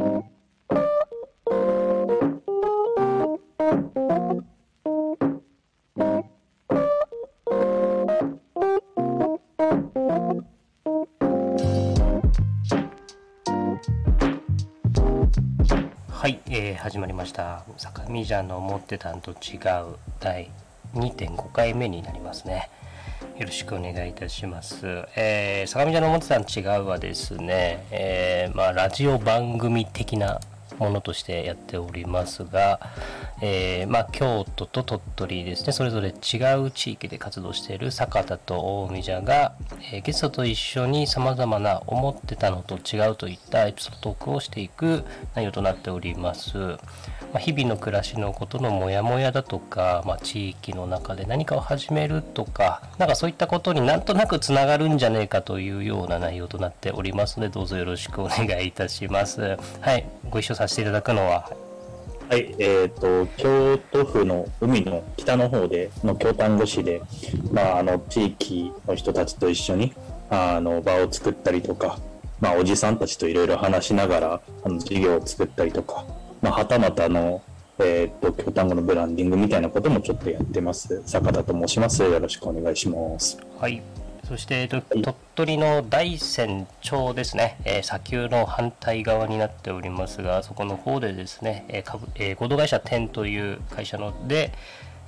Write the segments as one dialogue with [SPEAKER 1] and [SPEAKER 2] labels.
[SPEAKER 1] はい、えー、始まりました。坂見じゃの思ってたんと違う第2.5回目になりますね。よろしくお願いいたします。えー、相模座の思ってたん違うはですね、えー、まあ、ラジオ番組的なものとしてやっておりますが、えー、まあ、京都と鳥取ですねそれぞれ違う地域で活動している坂田と大見者が、えー、ゲストと一緒にさまざまな思ってたのと違うといったエピソードトークをしていく内容となっております。まあ、日々の暮らしのことのモヤモヤだとか、まあ、地域の中で何かを始めるとかなんかそういったことになんとなくつながるんじゃねえかというような内容となっておりますのでどうぞよろしくお願いいたします。はいご一緒させていただくのは
[SPEAKER 2] はい、えっ、ー、と、京都府の海の北の方で、の京丹後市で、まあ、あの、地域の人たちと一緒に、あの、場を作ったりとか、まあ、おじさんたちといろいろ話しながら、あの、事業を作ったりとか、まあ、はたまたの、えっ、ー、と、京丹後のブランディングみたいなこともちょっとやってます。坂田と申します。よろしくお願いします。
[SPEAKER 1] はい。そして、鳥取の大山町ですね、えー、砂丘の反対側になっておりますが、そこの方でですね、えーえー、合同会社10という会社ので、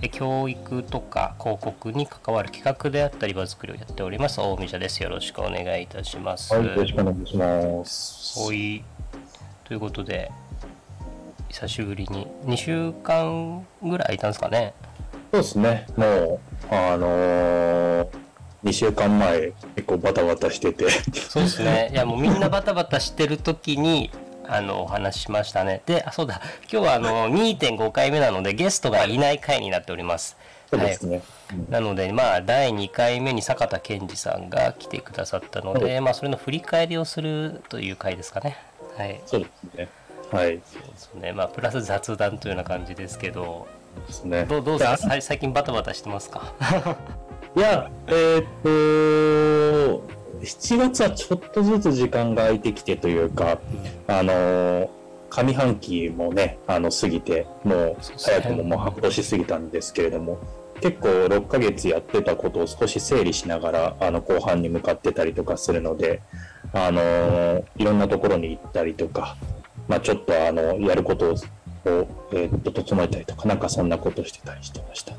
[SPEAKER 1] え教育とか広告に関わる企画であったり場作りをやっております大見社です。よろしくお願いいたします。
[SPEAKER 2] はいよろしくお願いします。
[SPEAKER 1] はい。ということで久しぶりに2週間ぐらいいたんですかね。
[SPEAKER 2] そうですね。もうあのー2週間前結構バタバタしてて。
[SPEAKER 1] そうですね。いやもうみんなバタバタしてる時にあのお話ししましたね。であそうだ。今日はあの2.5回目なのでゲストがいない回になっております。
[SPEAKER 2] そうですね、
[SPEAKER 1] はい。なのでまあ第2回目に坂田健二さんが来てくださったので、まあ、それの振り返りをするという回ですかね。はい。
[SPEAKER 2] そうですね。はい。
[SPEAKER 1] そうですね。まあプラス雑談というような感じですけど。
[SPEAKER 2] ですね。
[SPEAKER 1] どうどうですか？最近バタバタしてますか？
[SPEAKER 2] いや、えー、っと、7月はちょっとずつ時間が空いてきてというか、あの、上半期もね、あの、過ぎて、もう、早くももう半年過ぎたんですけれども、結構6ヶ月やってたことを少し整理しながら、あの、後半に向かってたりとかするので、あの、いろんなところに行ったりとか、まあ、ちょっと、あの、やることを、えー、っと、整えたりとか、なんかそんなことしてたりしてました。い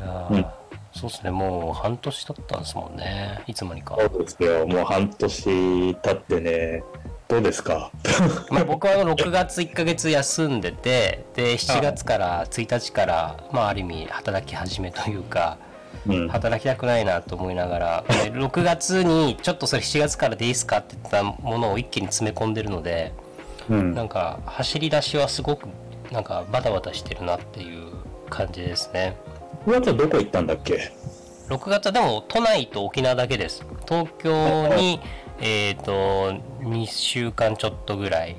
[SPEAKER 1] やうんそうですね、もう半年経ったんですもんね、いつまにか。
[SPEAKER 2] そうですよ、もう半年経ってね、どうですか？
[SPEAKER 1] まあ僕は6月1か月休んでて、で、7月から1日から、まあある意味働き始めというか、うん、働きたくないなと思いながら、6月にちょっとそれ7月からでいいですかって言ったものを一気に詰め込んでるので、うん、なんか走り出しはすごくなんかバタバタしてるなっていう感じですね。
[SPEAKER 2] 6月はどこ行ったんだっけ
[SPEAKER 1] ？6月はでも都内と沖縄だけです。東京にえっと2週間ちょっとぐらい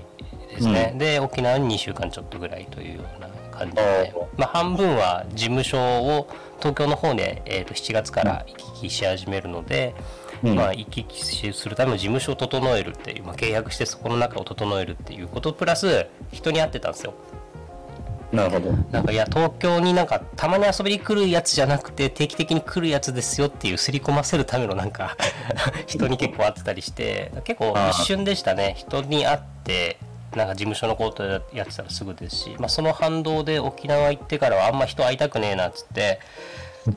[SPEAKER 1] ですね、うん、で沖縄に2週間ちょっとぐらいというような感じで、まあ、半分は事務所を東京の方で、えー、と7月から行き来し始めるので、うん、まあ、行き来するための事務所を整えるっていう、まあ、契約してそこの中を整えるっていうことプラス人に会ってたんですよ
[SPEAKER 2] なるほど。
[SPEAKER 1] なんかいや東京になんかたまに遊びに来るやつじゃなくて定期的に来るやつですよっていう刷り込ませるためのなんか 人に結構会ってたりして結構一瞬でしたね。人に会ってなんか事務所のことやってたらすぐですし、まあ、その反動で沖縄行ってからはあんま人会いたくねえなっつって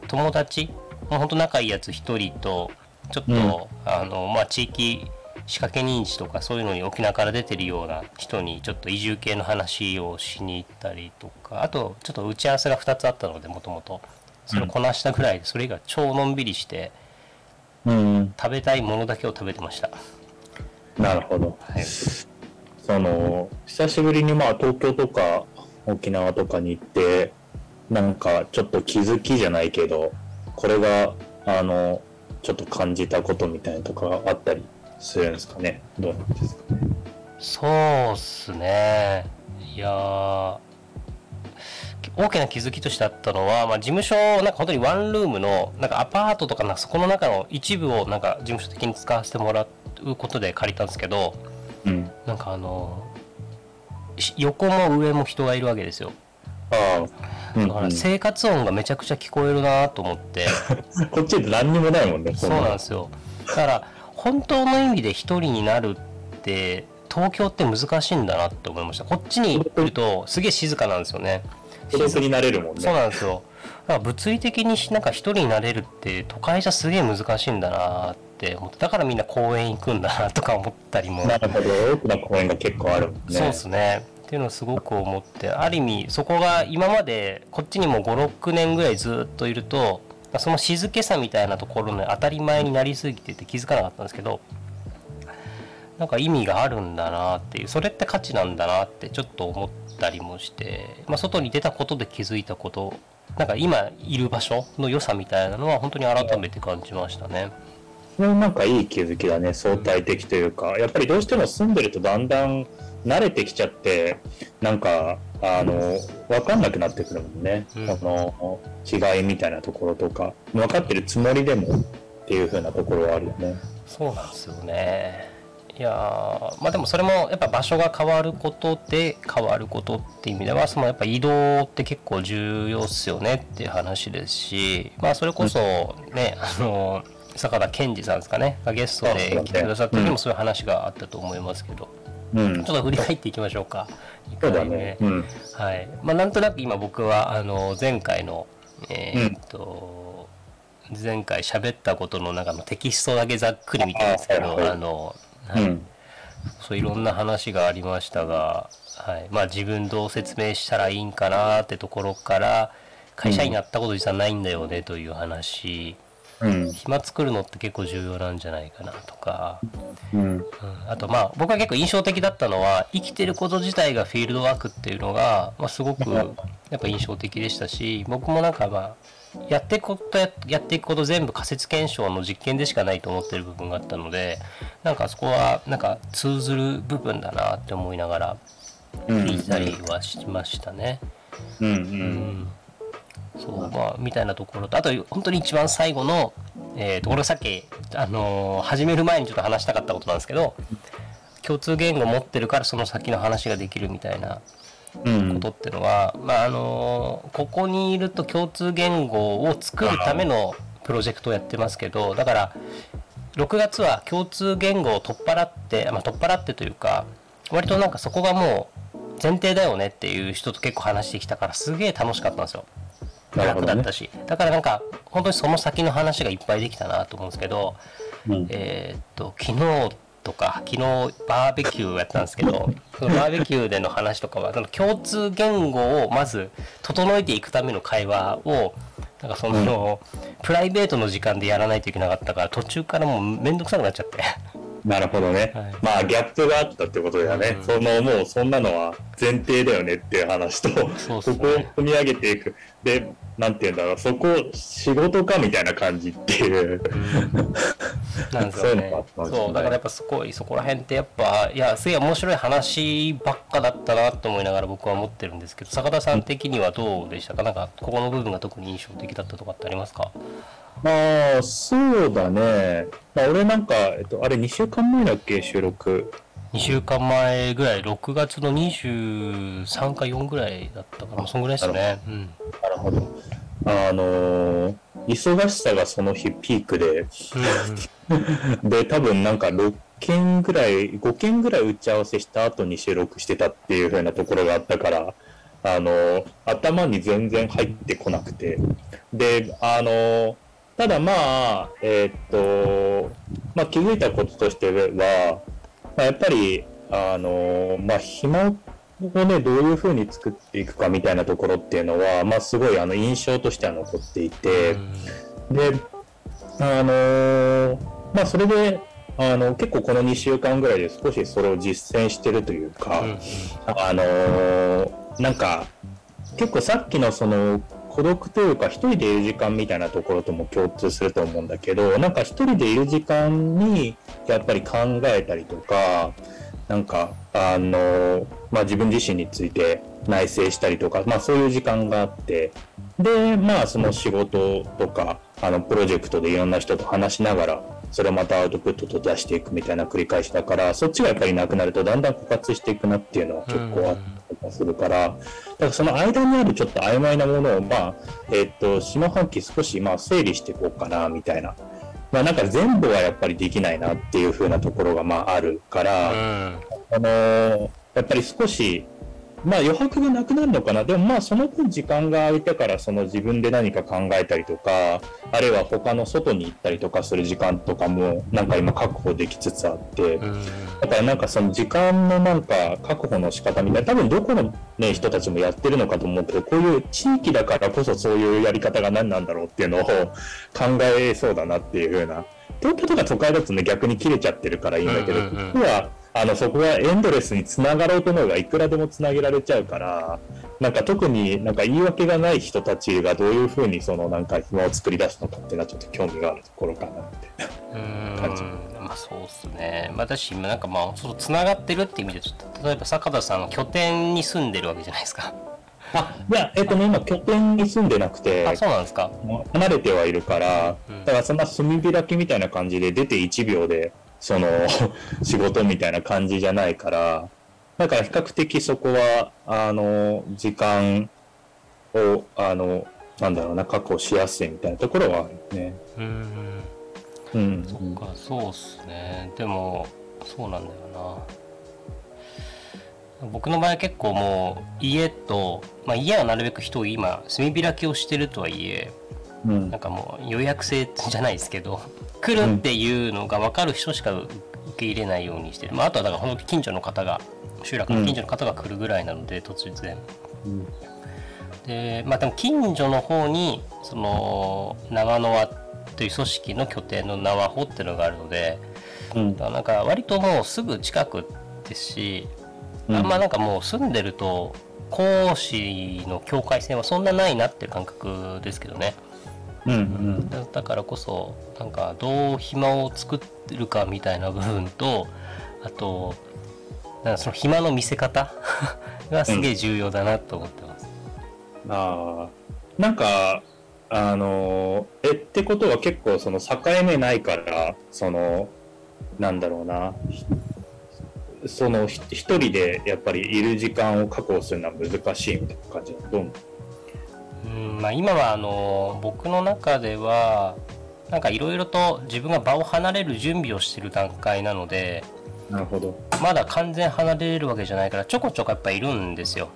[SPEAKER 1] 友達もうほんと仲いいやつ1人とちょっと、うん、あのまあ地域仕掛け認知とかそういうのに沖縄から出てるような人にちょっと移住系の話をしに行ったりとかあとちょっと打ち合わせが2つあったのでもともとそれをこなしたぐらいでそれ以外超のんびりして、うん、食べたいものだけを食べてました。
[SPEAKER 2] なるほど、はい、その久しぶりにまあ東京とか沖縄とかに行ってなんかちょっと気づきじゃないけどこれがあのちょっと感じたことみたいなとかあったり？するんですかね。どうなんですかね。
[SPEAKER 1] そうっすね。いや大きな気づきとしてあったのは、まあ、事務所なんか本当にワンルームのなんかアパートとかなそこの中の一部をなんか事務所的に使わせてもらうことで借りたんですけど、うん、なんかあのし横も上も人がいるわけですよ。
[SPEAKER 2] ああ、うん
[SPEAKER 1] だから
[SPEAKER 2] うん。
[SPEAKER 1] 生活音がめちゃくちゃ聞こえるなと思って。
[SPEAKER 2] こっちって何にもないもんね。
[SPEAKER 1] そうなんですよ。だから本当の意味で一人になるって東京って難しいんだなって思いました。こっちにいるとすげえ静かなんですよね。
[SPEAKER 2] 孤独になれるもん
[SPEAKER 1] そう
[SPEAKER 2] ね。
[SPEAKER 1] なんですよ。だから物理的にしなんか一人になれるって都会じゃすげえ難しいんだなって思って。だからみんな公園行くんだなとか思ったりも。
[SPEAKER 2] なるほど。大きな公園が結構あるもんね。
[SPEAKER 1] そうですね。っていうのをすごく思って。ある意味そこが今までこっちにも56年ぐらいずっといるとその静けさみたいなところの当たり前になりすぎてて気づかなかったんですけどなんか意味があるんだなっていうそれって価値なんだなってちょっと思ったりもして、まあ、外に出たことで気づいたことなんか今いる場所の良さみたいなのは本当に改めて感じましたね。
[SPEAKER 2] それはなんかいい気づきだね。相対的というか、やっぱりどうしても住んでるとだんだん慣れてきちゃって、なんか、あの、わかんなくなってくるもんね。
[SPEAKER 1] うん
[SPEAKER 2] その違いみたいなところとか、分かってるつもりでもっていう風なところはあるよね。
[SPEAKER 1] そうなんですよね。いやーまあでもそれもやっぱ場所が変わることで変わることっていう意味ではそのやっぱ移動って結構重要っすよねっていう話ですしまあそれこそね、あの坂田健二さんですかねがゲストで来てくださった時もそういう話があったと思いますけど、
[SPEAKER 2] うん
[SPEAKER 1] ちょっ。と振り返っていきましょうか。
[SPEAKER 2] そうだ
[SPEAKER 1] 一回目
[SPEAKER 2] ね。うん。
[SPEAKER 1] はいまあ、なんとなく今僕はあの前回のえーっと、前回喋ったことの中のテキストだけざっくり見たんですけど
[SPEAKER 2] あ
[SPEAKER 1] の、はい
[SPEAKER 2] うん。
[SPEAKER 1] そういろんな話がありましたが、はいまあ、自分どう説明したらいいんかなってところから会社員やったこと実はないんだよねという話、
[SPEAKER 2] うん。
[SPEAKER 1] 暇作るのって結構重要なんじゃないかなとか、
[SPEAKER 2] うん。
[SPEAKER 1] うん、あとまあ僕は結構印象的だったのは生きてること自体がフィールドワークっていうのが、まあ、すごくやっぱ印象的でしたし僕もなんかまあやっていくことややっていくこと全部仮説検証の実験でしかないと思ってる部分があったのでなんかそこはなんか通ずる部分だなって思いながら
[SPEAKER 2] うん。
[SPEAKER 1] 聞いたりはしましたね。
[SPEAKER 2] うん。う。
[SPEAKER 1] うんんそうまあみたいなところとあと本当に一番最後の、えー、とこれさっき、あのー始める前にちょっと話したかったことなんですけど共通言語持ってるからその先の話ができるみたいな
[SPEAKER 2] うん
[SPEAKER 1] ことってのは、まああのーここにいると共通言語を作るためのプロジェクトをやってますけどだから6月は共通言語を取っ払って、まあ、取っ払ってというか割となんかそこがもう前提だよねっていう人と結構話してきたからすげえ楽しかったんですよ。
[SPEAKER 2] なるほどね
[SPEAKER 1] 楽だったしだからなんか本当にその先の話がいっぱいできたなと思うんですけど、
[SPEAKER 2] うん。
[SPEAKER 1] えーっと昨日とか昨日バーベキューをやったんですけど そのバーベキューでの話とかはその共通言語をまず整えていくための会話をなんかその、プライベートの時間でやらないといけなかったから途中からもうめんどくさくなっちゃって
[SPEAKER 2] なるほどね。
[SPEAKER 1] はい
[SPEAKER 2] まあギャップがあったってことだよね。
[SPEAKER 1] うん
[SPEAKER 2] そのもうそんなのは前提だよねっていう話と、
[SPEAKER 1] そね
[SPEAKER 2] そこを組み上げていく。で、なんて言うんだろう、そこを仕事かみたいな感じっていう。
[SPEAKER 1] なんですよね。
[SPEAKER 2] そう
[SPEAKER 1] だからやっぱすごいそこら辺ってやっぱいやすげえ面白い話ばっかだったなと思いながら僕は思ってるんですけど坂田さん的にはどうでしたか？なんかここの部分が特に印象的だったとかってありますか？
[SPEAKER 2] まあ、そうだね。まあ、俺なんか、えっと、あれ2週間前だっけ、収録。
[SPEAKER 1] 2週間前ぐらい6月の23か4ぐらいだったかな。そんぐらいですね。うん。
[SPEAKER 2] なるほど。あのー忙しさがその日ピークで、で、多分なんか6件ぐらい、5件ぐらい打ち合わせした後に収録してたっていう風なところがあったから、あのー頭に全然入ってこなくて。で、あのーただまあ、えーっと、まあ気づいたこととしては、まあ、やっぱり、あのーまあ暇をね、どういう風に作っていくかみたいなところっていうのは、まあすごいあの印象としては残っていて、で、あのーまあそれで、あの、結構この2週間ぐらいで少しそれを実践してるというか、
[SPEAKER 1] うんうん。
[SPEAKER 2] あのーなんか、結構さっきのその、孤独というか一人でいる時間みたいなところとも共通すると思うんだけど、なんか一人でいる時間にやっぱり考えたりとか、なんか、あのまあ自分自身について内省したりとか、まあそういう時間があって、で、まあその仕事とか、あのプロジェクトでいろんな人と話しながら、それをまたアウトプットと出していくみたいな繰り返しだからそっちがやっぱりなくなるとだんだん枯渇していくなっていうのは結構あったりするから、だからその間にあるちょっと曖昧なものをまあえっ、と下半期少しまあ整理していこうかなみたいな。まあなんか全部はやっぱりできないなっていう風なところがまああるから、
[SPEAKER 1] うん
[SPEAKER 2] あのーやっぱり少し、まあ余白がなくなるのかな。でもまあその分時間が空いてからその自分で何か考えたりとか、あるいは他の外に行ったりとかする時間とかもなんか今確保できつつあって、
[SPEAKER 1] うん
[SPEAKER 2] だからなんかその時間のなんか確保の仕方みたいな、多分どこのね人たちもやってるのかと思うけど、こういう地域だからこそそういうやり方が何なんだろうっていうのを考えそうだなっていう風な。東京とか都会だとね逆に切れちゃってるからいいんだけど、
[SPEAKER 1] うんうんうん
[SPEAKER 2] ここはあのそこがエンドレスにつながろうと思えばいくらでもつなげられちゃうからなんか特になんか言い訳がない人たちがどういうふうにそのなんか暇を作り出すのかっていうのはちょっと興味があるところかなって。
[SPEAKER 1] うん
[SPEAKER 2] 感じ
[SPEAKER 1] まあそうっすね。まあ私今なんかまあそのつながってるって意味でちょっと例えば坂田さんは拠点に住んでるわけじゃないですか。
[SPEAKER 2] あいや、えっとね、今拠点に住んでなくて
[SPEAKER 1] あそうなんですか。
[SPEAKER 2] 離れてはいるから、
[SPEAKER 1] うん
[SPEAKER 2] だからそんな住み開きみたいな感じで出て1秒でその 仕事みたいな感じじゃないからだから比較的そこはあの時間をあのなんだろうな確保しやすいみたいなところはあるね。
[SPEAKER 1] うん。
[SPEAKER 2] うん、
[SPEAKER 1] そっかそうっすね。でもそうなんだよな。僕の場合結構もう家と、まあ、家はなるべく人を今住み開きをしてるとはいえ
[SPEAKER 2] うん
[SPEAKER 1] なんかもう予約制じゃないですけど来るっていうのが分かる人しか受け入れないようにしてる、まあ、あとはだから本当に近所の方が集落の近所の方が来るぐらいなので、突然。
[SPEAKER 2] うん。
[SPEAKER 1] でまあでも近所の方にその長野輪という組織の拠点の縄穂っていうのがあるので
[SPEAKER 2] うん。
[SPEAKER 1] なんか割ともうすぐ近くですし、あんまなんかもう住んでると講師の境界線はそんなないなっていう感覚ですけどね。
[SPEAKER 2] うんうん。
[SPEAKER 1] だだからこそなんかどう暇を作るかみたいな部分とあとなんかその暇の見せ方 がすげえ重要だなと思ってます。
[SPEAKER 2] ああなんかあのえってことは結構その境目ないからそのなんだろうな。ひそのひ一人でやっぱりいる時間を確保するのは難しいみたいな感じなのどう。思う
[SPEAKER 1] うんまあ、今はあの僕の中ではなんかいろいろと自分が場を離れる準備をしてる段階なので
[SPEAKER 2] なるほど。
[SPEAKER 1] まだ完全離れるわけじゃないからちょこちょこやっぱいるんですよ。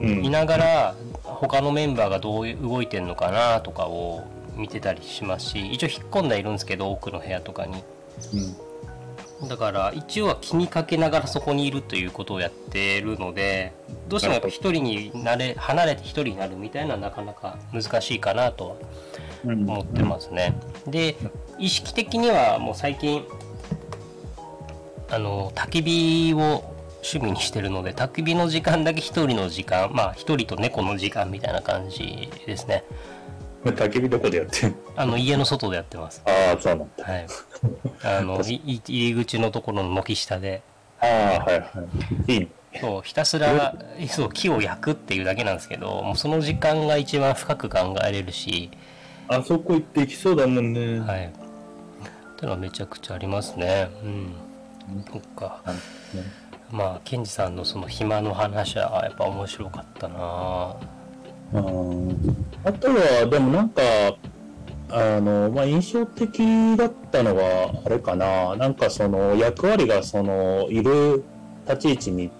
[SPEAKER 2] うん
[SPEAKER 1] いながら他のメンバーがどう動いてるのかなとかを見てたりしますし一応引っ込んではいるんですけど奥の部屋とかにだから一応は気にかけながらそこにいるということをやってるのでどうしてもやっぱ一人になれ離れて一人になるみたいなのはなかなか難しいかなとは
[SPEAKER 2] うん。
[SPEAKER 1] 思ってますね。で意識的にはもう最近あの焚き火を趣味にしてるので焚き火の時間だけ一人の時間まあ一人と猫の時間みたいな感じですね
[SPEAKER 2] 焚き火どこでやってんの？
[SPEAKER 1] あの家の外でやってます。
[SPEAKER 2] ああ、そうなんだ。
[SPEAKER 1] はい。あのいい入り口のところの軒下で。
[SPEAKER 2] ああ、はいはい。い。いね。
[SPEAKER 1] そうひたすらそう木を焼くっていうだけなんですけどもうその時間が一番深く考えれるし。
[SPEAKER 2] あそこ行って行きそうだもんね。
[SPEAKER 1] はい。ってのはめちゃくちゃありますね。うん。そっか。まあケンジさんのその暇の話はやっぱ面白かったな
[SPEAKER 2] あとは、でもなんか、あの、まあ、印象的だったのは、あれかな、なんかその役割がその、いる立ち位置に、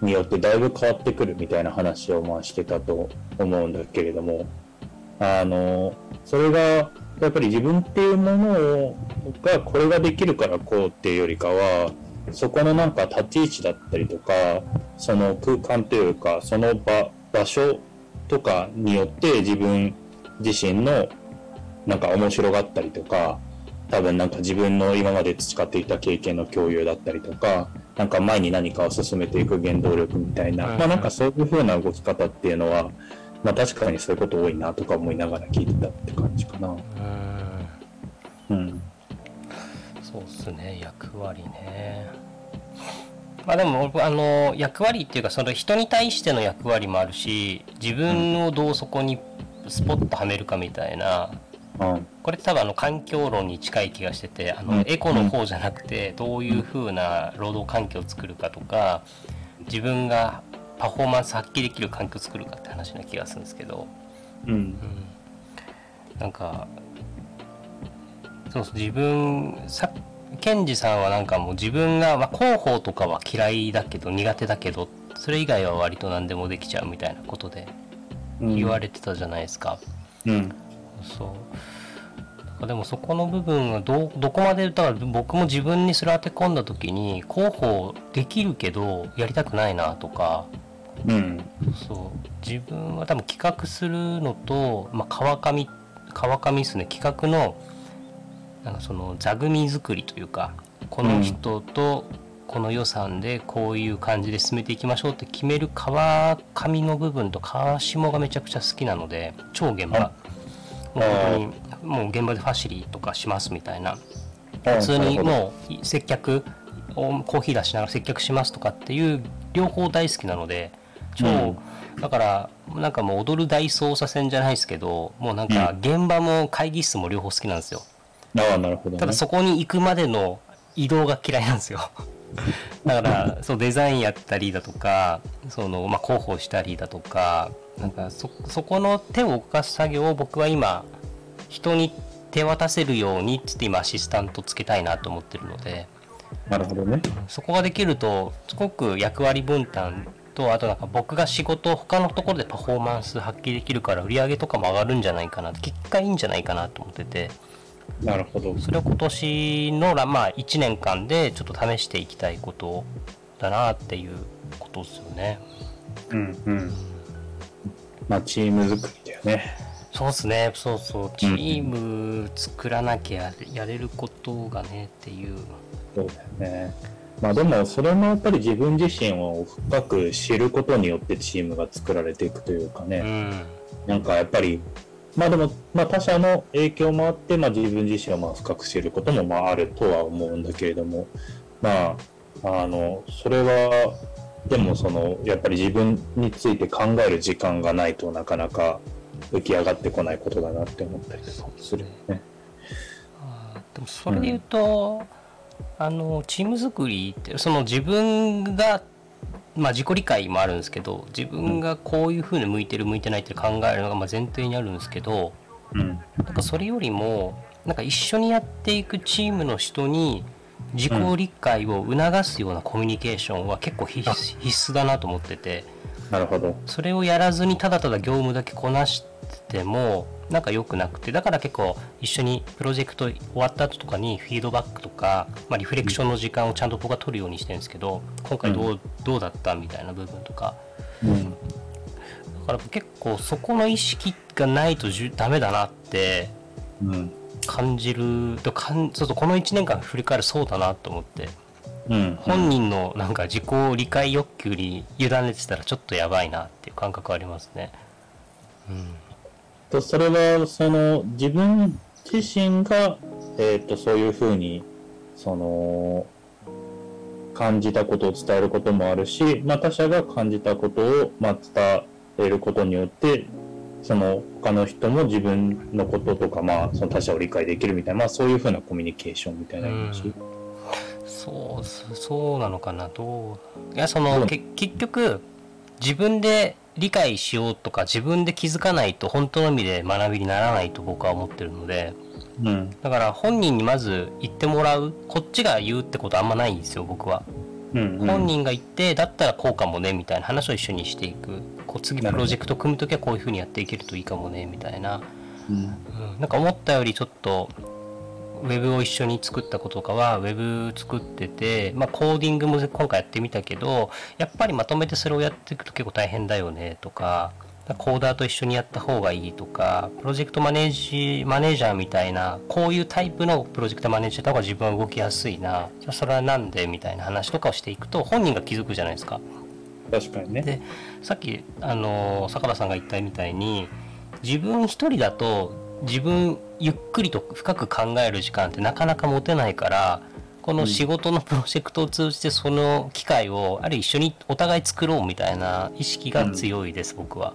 [SPEAKER 2] によってだいぶ変わってくるみたいな話をまあしてたと思うんだけれども、あの、それが、やっぱり自分っていうものをがこれができるからこうっていうよりかは、そこのなんか立ち位置だったりとか、その空間というか、その場、場所とかによって自分自身のなんか面白がったりとか、多分なんか自分の今まで培っていた経験の共有だったりとか、なんか前に何かを進めていく原動力みたいな、
[SPEAKER 1] うん
[SPEAKER 2] まあなんかそういう風な動き方っていうのは、まあ確かにそういうこと多いなとか思いながら聞いてたって感じかな。
[SPEAKER 1] うん
[SPEAKER 2] うん。
[SPEAKER 1] そうっすね役割ねまあでも僕あの役割っていうかその人に対しての役割もあるし自分をどうそこにスポッとはめるかみたいな
[SPEAKER 2] うん。
[SPEAKER 1] これって多分あの環境論に近い気がしててあ
[SPEAKER 2] うん。
[SPEAKER 1] のエコの方じゃなくてどういう風な労働環境を作るかとか自分がパフォーマンス発揮できる環境を作るかって話な気がするんですけど、
[SPEAKER 2] うん。
[SPEAKER 1] うん、なんかそうそう自分さケンジさんはなんかもう自分が、まあ、広報とかは嫌いだけど苦手だけどそれ以外は割と何でもできちゃうみたいなことで
[SPEAKER 2] うん。
[SPEAKER 1] 言われてたじゃないですか。
[SPEAKER 2] うん。
[SPEAKER 1] そう。でもそこの部分はどうどこまでだから僕も自分にそれ当て込んだ時に広報できるけどやりたくないなとか。
[SPEAKER 2] うん。
[SPEAKER 1] そう。自分は多分企画するのと、まあ、川上川上ですね。企画のなんかその座組作りというかこの人とこの予算でこういう感じで進めていきましょうって決める川上の部分と川下がめちゃくちゃ好きなので超現場。もう本当にもう現場でファシリとかしますみたいな。普通にもう接客をコーヒー出しながら接客しますとかっていう両方大好きなので超、
[SPEAKER 2] うん。
[SPEAKER 1] だからなんかもう踊る大捜査線じゃないですけどもうなんか現場も会議室も両方好きなんですよ
[SPEAKER 2] ああなるほど、ね、
[SPEAKER 1] ただそこに行くまでの移動が嫌いなんですよ。だからそうデザインやったりだとかその、まあ、広報したりだとかなんかそそこの手を動かす作業を僕は今人に手渡せるようにっつって今アシスタントつけたいなと思ってるので。
[SPEAKER 2] なるほどね。
[SPEAKER 1] そこができるとすごく役割分担とあとなんか僕が仕事を他のところでパフォーマンス発揮できるから売り上げとかも上がるんじゃないかな結果いいんじゃないかなと思ってて
[SPEAKER 2] なるほど。
[SPEAKER 1] それを今年のらまあ1年間でちょっと試していきたいことだなっていうことですよね。
[SPEAKER 2] うんうん。まあチーム作りだよね。
[SPEAKER 1] そうですね。そうそう。チーム作らなきゃやれることがねっていう。
[SPEAKER 2] そうだよね。まあでもそれもやっぱり自分自身を深く知ることによってチームが作られていくというかね、
[SPEAKER 1] うん。
[SPEAKER 2] なんかやっぱりまあでも、まあ、他者の影響もあって、まあ、自分自身をまあ深く知ることもまああるとは思うんだけれどもまああのそれはでもそのやっぱり自分について考える時間がないとなかなか浮き上がってこないことだなって思ったりするよね。
[SPEAKER 1] でもそれで言うと、あのチーム作りってその自分がまあ自己理解もあるんですけど自分がこういうふうに向いてる向いてないって考えるのがまあ前提にあるんですけど
[SPEAKER 2] うん
[SPEAKER 1] なんかそれよりもなんか一緒にやっていくチームの人に自己理解を促すようなコミュニケーションは結構必須必須だなと思ってて
[SPEAKER 2] なるほど。
[SPEAKER 1] それをやらずにただただ業務だけこなしてもなんか良くなくてだから結構一緒にプロジェクト終わった後とかにフィードバックとか、まあ、リフレクションの時間をちゃんと僕は取るようにしてるんですけど今回どう,、どうだったみたいな部分とか。
[SPEAKER 2] うん。
[SPEAKER 1] だから結構そこの意識がないとじゅダメだなって
[SPEAKER 2] うん。
[SPEAKER 1] 感じる。とかんちょっとこの1年間振り返るそうだなと思って。
[SPEAKER 2] うん
[SPEAKER 1] 本人のなんか自己理解欲求に委ねてたらちょっとやばいなっていう感覚はありますね。うん
[SPEAKER 2] とそれはその自分自身が、えー、とそういうふうにその感じたことを伝えることもあるし、まあ、他者が感じたことを、まあ、伝えることによってその他の人も自分のこととか、まあ、その他者を理解できるみたいな、まあ、そういうふうなコミュニケーションみたいな感じ、
[SPEAKER 1] そうそそうなのかなどう？いやその、
[SPEAKER 2] うん
[SPEAKER 1] け結局自分で理解しようとか自分で気づかないと本当の意味で学びにならないと僕は思ってるので
[SPEAKER 2] うん。
[SPEAKER 1] だから本人にまず言ってもらうこっちが言うってことあんまないんですよ僕は。
[SPEAKER 2] うんうん。
[SPEAKER 1] 本人が言ってだったらこうかもねみたいな話を一緒にしていく。こう次プロジェクト組む時はこういうふうにやっていけるといいかもねみたいな、
[SPEAKER 2] うん。
[SPEAKER 1] うん、なんか思ったよりちょっとウェブを一緒に作った子とかはウェブ作ってて、まあ、コーディングも今回やってみたけどやっぱりまとめてそれをやっていくと結構大変だよねとかコーダーと一緒にやった方がいいとかプロジェクトマネージマネージャーみたいなこういうタイプのプロジェクトマネージャーの方が自分は動きやすいな。じゃあそれはなんで？みたいな話とかをしていくと本人が気づくじゃないですか。
[SPEAKER 2] 確かにね。
[SPEAKER 1] でさっきあの坂田さんが言ったみたいに自分一人だと自分ゆっくりと深く考える時間ってなかなか持てないからこの仕事のプロジェクトを通じてその機会をある一緒にお互い作ろうみたいな意識が強いです、僕は。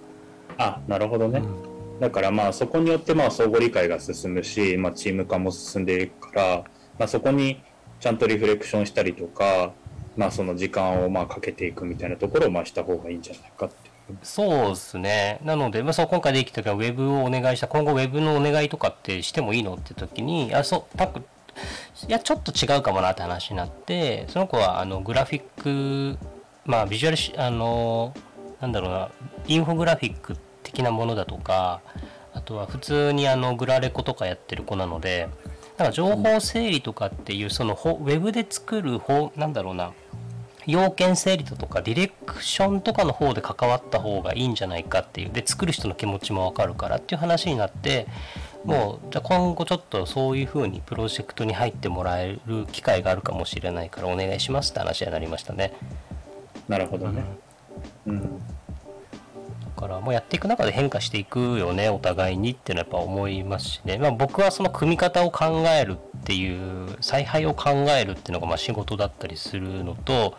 [SPEAKER 2] あなるほどね、
[SPEAKER 1] うん
[SPEAKER 2] だからまあそこによってまあ相互理解が進むし、まあ、チーム化も進んでいくから、まあ、そこにちゃんとリフレクションしたりとか、まあ、その時間をまあかけていくみたいなところをまあした方がいいんじゃないかっていう。
[SPEAKER 1] そうですね。なので、まあ、その今回できたからウェブをお願いした、今後ウェブのお願いとかってしてもいいのって時に、あ、そう、たく、いや、ちょっと違うかもなって話になって、その子は、あの、グラフィック、まあ、ビジュアルし、あの、なんだろうな、インフォグラフィック的なものだとか、あとは普通にあの、グラレコとかやってる子なので、なんか情報整理とかっていう、その、ほウェブで作る方、なんだろうな、要件整理だとかディレクションとかの方で関わった方がいいんじゃないかっていうで作る人の気持ちもわかるからっていう話になってもうじゃあ今後ちょっとそういう風にプロジェクトに入ってもらえる機会があるかもしれないからお願いしますって話になりましたね
[SPEAKER 2] なるほどね。うん。
[SPEAKER 1] だからもうやっていく中で変化していくよねお互いにっていうのはやっぱ思いますしね、まあ、僕はその組み方を考えるっていう采配を考えるっていうのがまあ仕事だったりするのと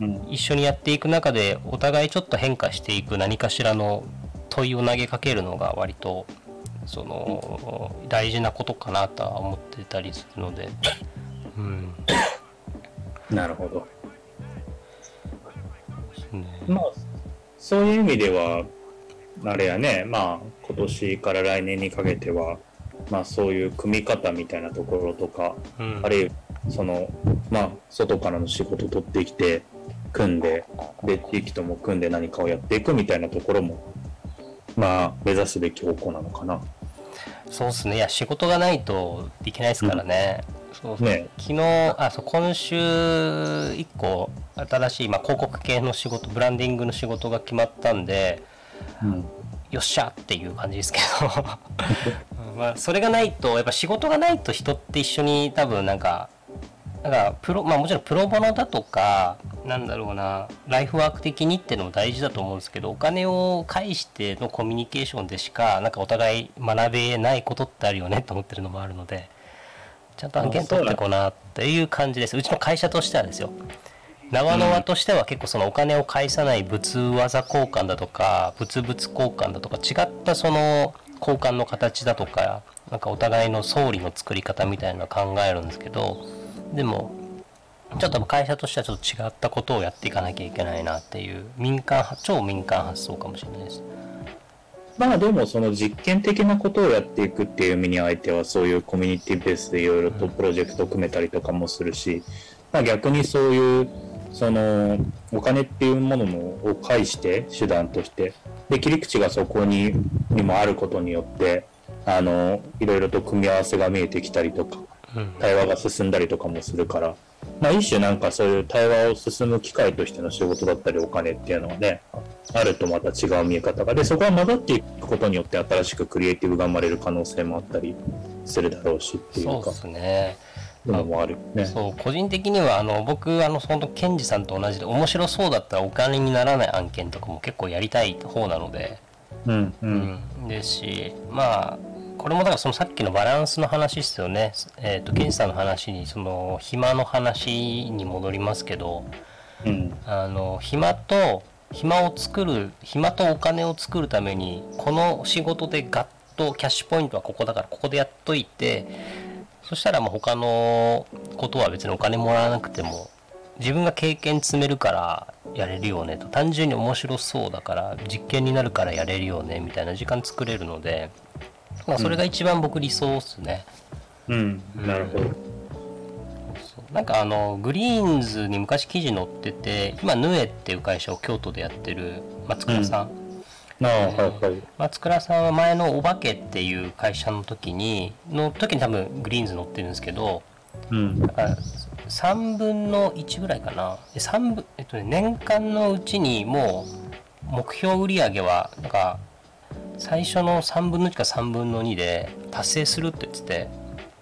[SPEAKER 2] うん。
[SPEAKER 1] 一緒にやっていく中でお互いちょっと変化していく何かしらの問いを投げかけるのが割とその大事なことかなとは思ってたりするので、うん、
[SPEAKER 2] なるほど。
[SPEAKER 1] ね
[SPEAKER 2] まあ、そういう意味では、あれやね、まあ、今年から来年にかけては、まあ、そういう組み方みたいなところとか、
[SPEAKER 1] うん
[SPEAKER 2] あるいは、その、まあ、外からの仕事を取ってきて、組んで、で、地域とも組んで何かをやっていくみたいなところも、まあ、目指すべき方向なのかな。
[SPEAKER 1] そうですね。いや仕事がないといけないですからね、そうそう
[SPEAKER 2] ね。
[SPEAKER 1] 昨日あそう今週1個新しい、まあ、広告系の仕事ブランディングの仕事が決まったんで
[SPEAKER 2] うん。
[SPEAKER 1] よっしゃっていう感じですけど。うんまあそれがないとやっぱ仕事がないと人って一緒に多分なんかなんかプロまあもちろんプロボノだとかなんだろうなライフワーク的にっていうのも大事だと思うんですけどお金を介してのコミュニケーションでしかなんかお互い学べないことってあるよねと思ってるのもあるのでちゃんと案件取ってこなっていう感じです。うちの会社としてはですよ。長野輪としては結構そのお金を返さない物技交換だとか物々交換だとか違ったその交換の形だとかなんかお互いの総理の作り方みたいなのを考えるんですけどでもちょっと会社としてはちょっと違ったことをやっていかなきゃいけないなっていう民間超民間発想かもしれないです。
[SPEAKER 2] まあでもその実験的なことをやっていくっていう意味に相手はそういうコミュニティベースでいろいろとプロジェクトを組めたりとかもするし、まあ、逆にそういうそのお金っていうものもを介して手段としてで切り口がそこににもあることによってあのいろいろと組み合わせが見えてきたりとか対話が進んだりとかもするから、まあ、一種なんかそういう対話を進む機会としての仕事だったりお金っていうのはねあるとまた違う見え方が。でそこが混ざっていくことによって新しくクリエイティブが生まれる可能性もあったりするだろうしっていか。
[SPEAKER 1] そううですね。
[SPEAKER 2] のもあるよね。
[SPEAKER 1] そう個人的にはあの僕あの本当ケンジさんと同じで面白そうだったらお金にならない案件とかも結構やりたい方なので、
[SPEAKER 2] うんう
[SPEAKER 1] うんん、ですしまあこれもだからそのさっきのバランスの話ですよね。えっ、とケンジさんの話にその暇の話に戻りますけど、
[SPEAKER 2] うん
[SPEAKER 1] あの暇と暇を作る暇とお金を作るためにこの仕事でガッとキャッシュポイントはここだからここでやっといてそしたらもう他のことは別にお金もらわなくても自分が経験積めるからやれるよねと単純に面白そうだから実験になるからやれるよねみたいな時間作れるので、まあ、それが一番僕理想っすね。
[SPEAKER 2] うん。なるほど。
[SPEAKER 1] そう。なんかあのグリーンズに昔記事載ってて今ヌエっていう会社を京都でやってる松倉さん、
[SPEAKER 2] ああはいはい。
[SPEAKER 1] 松倉さんは前のお化けっていう会社の時にの時に多分グリーンズ載ってるんですけど
[SPEAKER 2] うん。
[SPEAKER 1] だから3分の1ぐらいかな。で3分、えっとね、年間のうちにもう目標売上はなんか最初の3分の1か3分の2で達成するって言ってて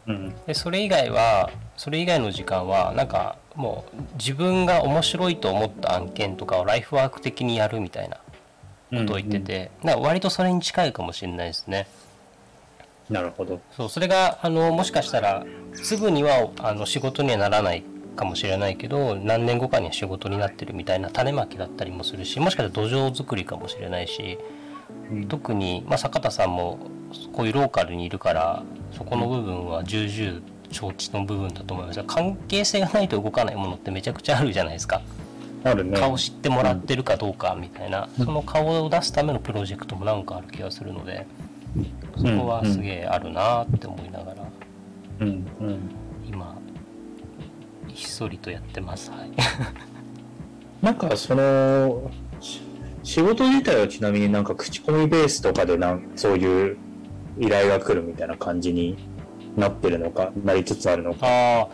[SPEAKER 2] うん
[SPEAKER 1] でそれ以外はそれ以外の時間はなんかもう自分が面白いと思った案件とかをライフワーク的にやるみたいなことを言ってて、なんか割とそれに近いかもしれないですね。
[SPEAKER 2] なるほど。
[SPEAKER 1] そうそれがあのもしかしたらすぐにはあの仕事にはならないかもしれないけど何年後かには仕事になってるみたいな種まきだったりもするしもしかしたら土壌作りかもしれないし
[SPEAKER 2] うん。
[SPEAKER 1] 特に、まあ、坂田さんもこういうローカルにいるからそこの部分は重々承知の部分だと思います。が関係性がないと動かないものってめちゃくちゃあるじゃないですか。
[SPEAKER 2] あるね。
[SPEAKER 1] 顔知ってもらってるかどうかみたいな、
[SPEAKER 2] うん。
[SPEAKER 1] その顔を出すためのプロジェクトもなんかある気がするのでそこはすげえあるなって思いながら
[SPEAKER 2] うんうん。
[SPEAKER 1] 今ひっそりとやってます。はい。
[SPEAKER 2] なんかそのし仕事自体はちなみになんか口コミベースとかでなんそういう依頼が来るみたいな感じになってるのかなりつつあるのか。
[SPEAKER 1] ああ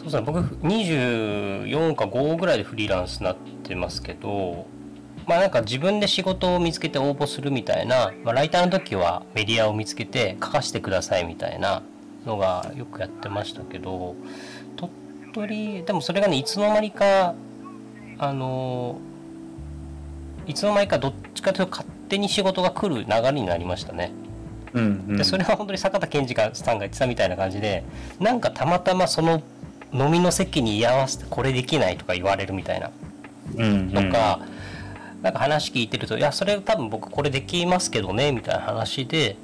[SPEAKER 1] そうですね僕24か5ぐらいでフリーランスになってますけどまあなんか自分で仕事を見つけて応募するみたいな、まあ、ライターの時はメディアを見つけて書かせてくださいみたいなのがよくやってましたけど鳥取でもそれがねいつの間にかあのいつの間にかどっちかというと勝手に仕事が来る流れになりましたね。
[SPEAKER 2] うんうん。
[SPEAKER 1] でそれは本当に坂田賢治さんが言ってたみたいな感じでなんかたまたまその飲みの席に居合わせてこれできないとか言われるみたいな
[SPEAKER 2] うんうん
[SPEAKER 1] とか、なんか話聞いてるといやそれ多分僕これできますけどねみたいな話で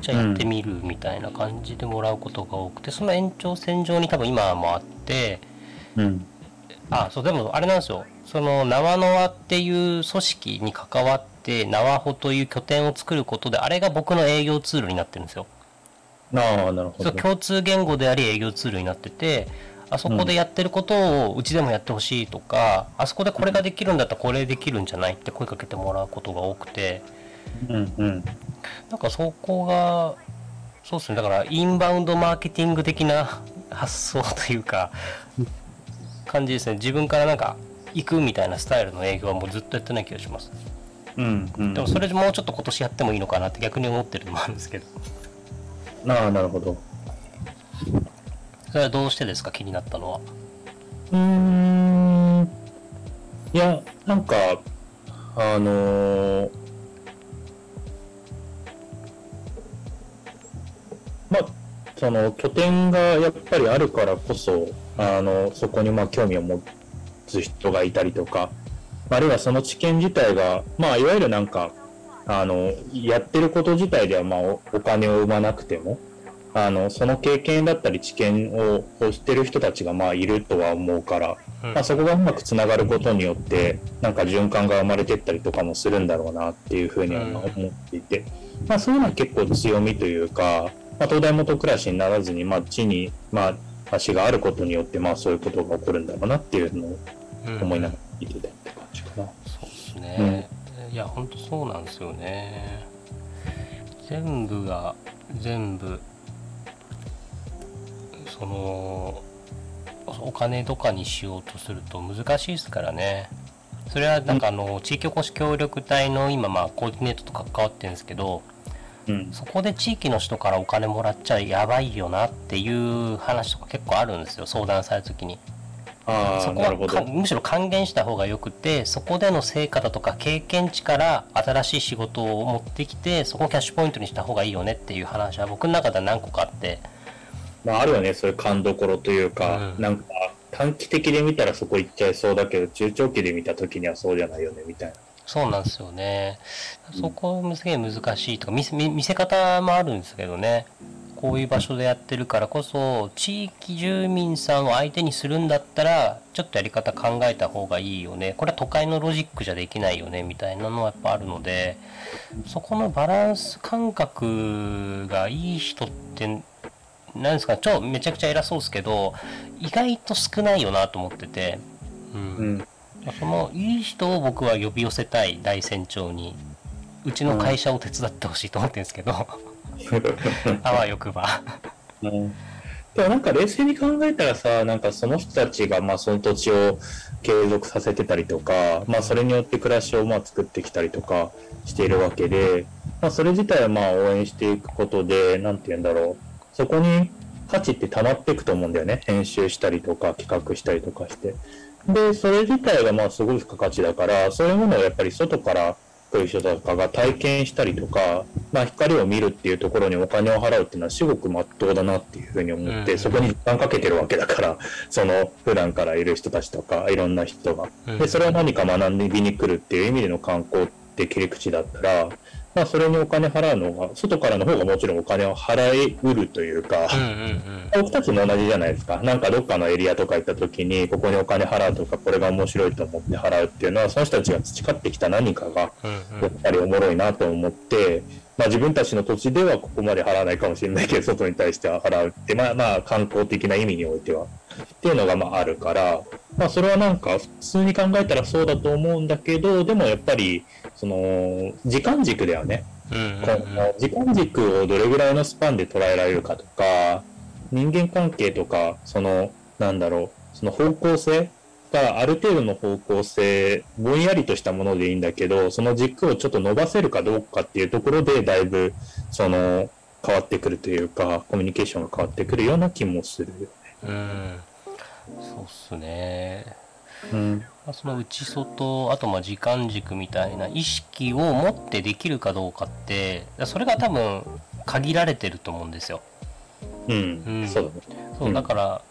[SPEAKER 1] じゃあやってみるみたいな感じでもらうことが多くてその延長線上に多分今もあって
[SPEAKER 2] うん
[SPEAKER 1] あそうでもあれなんですよ。その縄の輪っていう組織に関わって縄穂という拠点を作ることであれが僕の営業ツールになってるんですよ。
[SPEAKER 2] ああなるほど。
[SPEAKER 1] 共通言語であり営業ツールになっててあそこでやってることをうちでもやってほしいとか、あそこでこれができるんだったらこれできるんじゃないって声かけてもらうことが多くて。
[SPEAKER 2] うんうん。
[SPEAKER 1] なんかそこがそうですね。だからインバウンドマーケティング的な発想というか感じですね。自分からなんか行くみたいなスタイルの営業はもうずっとやってない気がします。
[SPEAKER 2] うんうん。
[SPEAKER 1] でもそれでもうちょっと今年やってもいいのかなって逆に思ってるのもあるんですけど。
[SPEAKER 2] ああなるほど。
[SPEAKER 1] それはどうしてですか？気になったのは。
[SPEAKER 2] うーん。いやなんかあのーまあその拠点がやっぱりあるからこそあのそこにまあ興味を持つ人がいたりとかあるいはその知見自体がまあいわゆるなんかあのやってること自体ではまあおお金を生まなくてもあのその経験だったり知見ををしてる人たちがまあいるとは思うから、
[SPEAKER 1] うん。
[SPEAKER 2] まあ、そこがうまくつながることによってなんか循環が生まれてったりとかもするんだろうなっていうふうには思っていて、まあ、そういうのは結構強みというか、まあ、東大元暮らしにならずに、まあ、地に、まあ、足があることによってまあそういうことが起こるんだろうなっていうのを思いながら聞いてたって感じかな。
[SPEAKER 1] そうですね、いや本当そうなんですよね。全部が全部そのお金とかにしようとすると難しいですからね。それはなんかあの地域おこし協力隊の今まあコーディネートとか関わってるんですけど
[SPEAKER 2] うん
[SPEAKER 1] そこで地域の人からお金もらっちゃやばいよなっていう話とか結構あるんですよ相談された時に
[SPEAKER 2] あ
[SPEAKER 1] そこは。むしろ還元した方がよくてそこでの成果だとか経験値から新しい仕事を持ってきてそこをキャッシュポイントにした方がいいよねっていう話は僕の中では何個かあって
[SPEAKER 2] まあ、あるよね、そういう勘どころというか、
[SPEAKER 1] うん
[SPEAKER 2] なんか短期的で見たらそこ行っちゃいそうだけど、中長期で見た時にはそうじゃないよね、みたいな。
[SPEAKER 1] そうなんですよね。そこすげえ難しいとか見せ見見せ方もあるんですけどね。こういう場所でやってるからこそ地域住民さんを相手にするんだったらちょっとやり方考えた方がいいよね。これは都会のロジックじゃできないよねみたいなのはやっぱあるのでそこのバランス感覚がいい人ってなんですか超めちゃくちゃ偉そうですけど意外と少ないよなと思ってて、うん。
[SPEAKER 2] うん。
[SPEAKER 1] そのいい人を僕は呼び寄せたい大船長にうちの会社を手伝ってほしいと思ってるんですけど、あわよくば
[SPEAKER 2] うんでもなんか冷静に考えたらさ、なんかその人たちがまあその土地を継続させてたりとか、まあそれによって暮らしをまあ作ってきたりとかしているわけで、まあそれ自体はまあ応援していくことで、なんて言うんだろう。そこに価値って溜まっていくと思うんだよね。編集したりとか企画したりとかして。で、それ自体がまあすごい付加価値だから、そういうものをやっぱり外から来る人とかが体験したりとか、まあ光を見るっていうところにお金を払うっていうのはすごく真っ当だなっていうふうに思って、
[SPEAKER 1] うん
[SPEAKER 2] そこに時間かけてるわけだから、その普段からいる人たちとか、いろんな人が。
[SPEAKER 1] うん
[SPEAKER 2] で、それを何か学びに来るっていう意味での観光って切り口だったら、まあ、それにお金払うのが、外からの方がもちろんお金を払いうるというか、
[SPEAKER 1] うんうん
[SPEAKER 2] 僕たちも同じじゃないですか。なんかどっかのエリアとか行った時に、ここにお金払うとか、これが面白いと思って払うっていうのは、その人たちが培ってきた何かが、やっぱりおもろいなと思って、まあ自分たちの土地ではここまで払わないかもしれないけど、外に対しては払うって、まあまあ観光的な意味においては、っていうのがまああるから、まあそれはなんか普通に考えたらそうだと思うんだけど、でもやっぱり、その、時間軸だよね。
[SPEAKER 1] うんうんうん
[SPEAKER 2] この時間軸をどれぐらいのスパンで捉えられるかとか、人間関係とか、その、なんだろう、その方向性がある程度の方向性、ぼんやりとしたものでいいんだけど、その軸をちょっと伸ばせるかどうかっていうところで、だいぶ、その、変わってくるというか、コミュニケーションが変わってくるような気もするよね。
[SPEAKER 1] うんそうっすね
[SPEAKER 2] うん。
[SPEAKER 1] まあその内外あとまあ時間軸みたいな意識を持ってできるかどうかってそれが多分限られてると思うんですよ
[SPEAKER 2] うん。
[SPEAKER 1] うん
[SPEAKER 2] そうだ
[SPEAKER 1] だから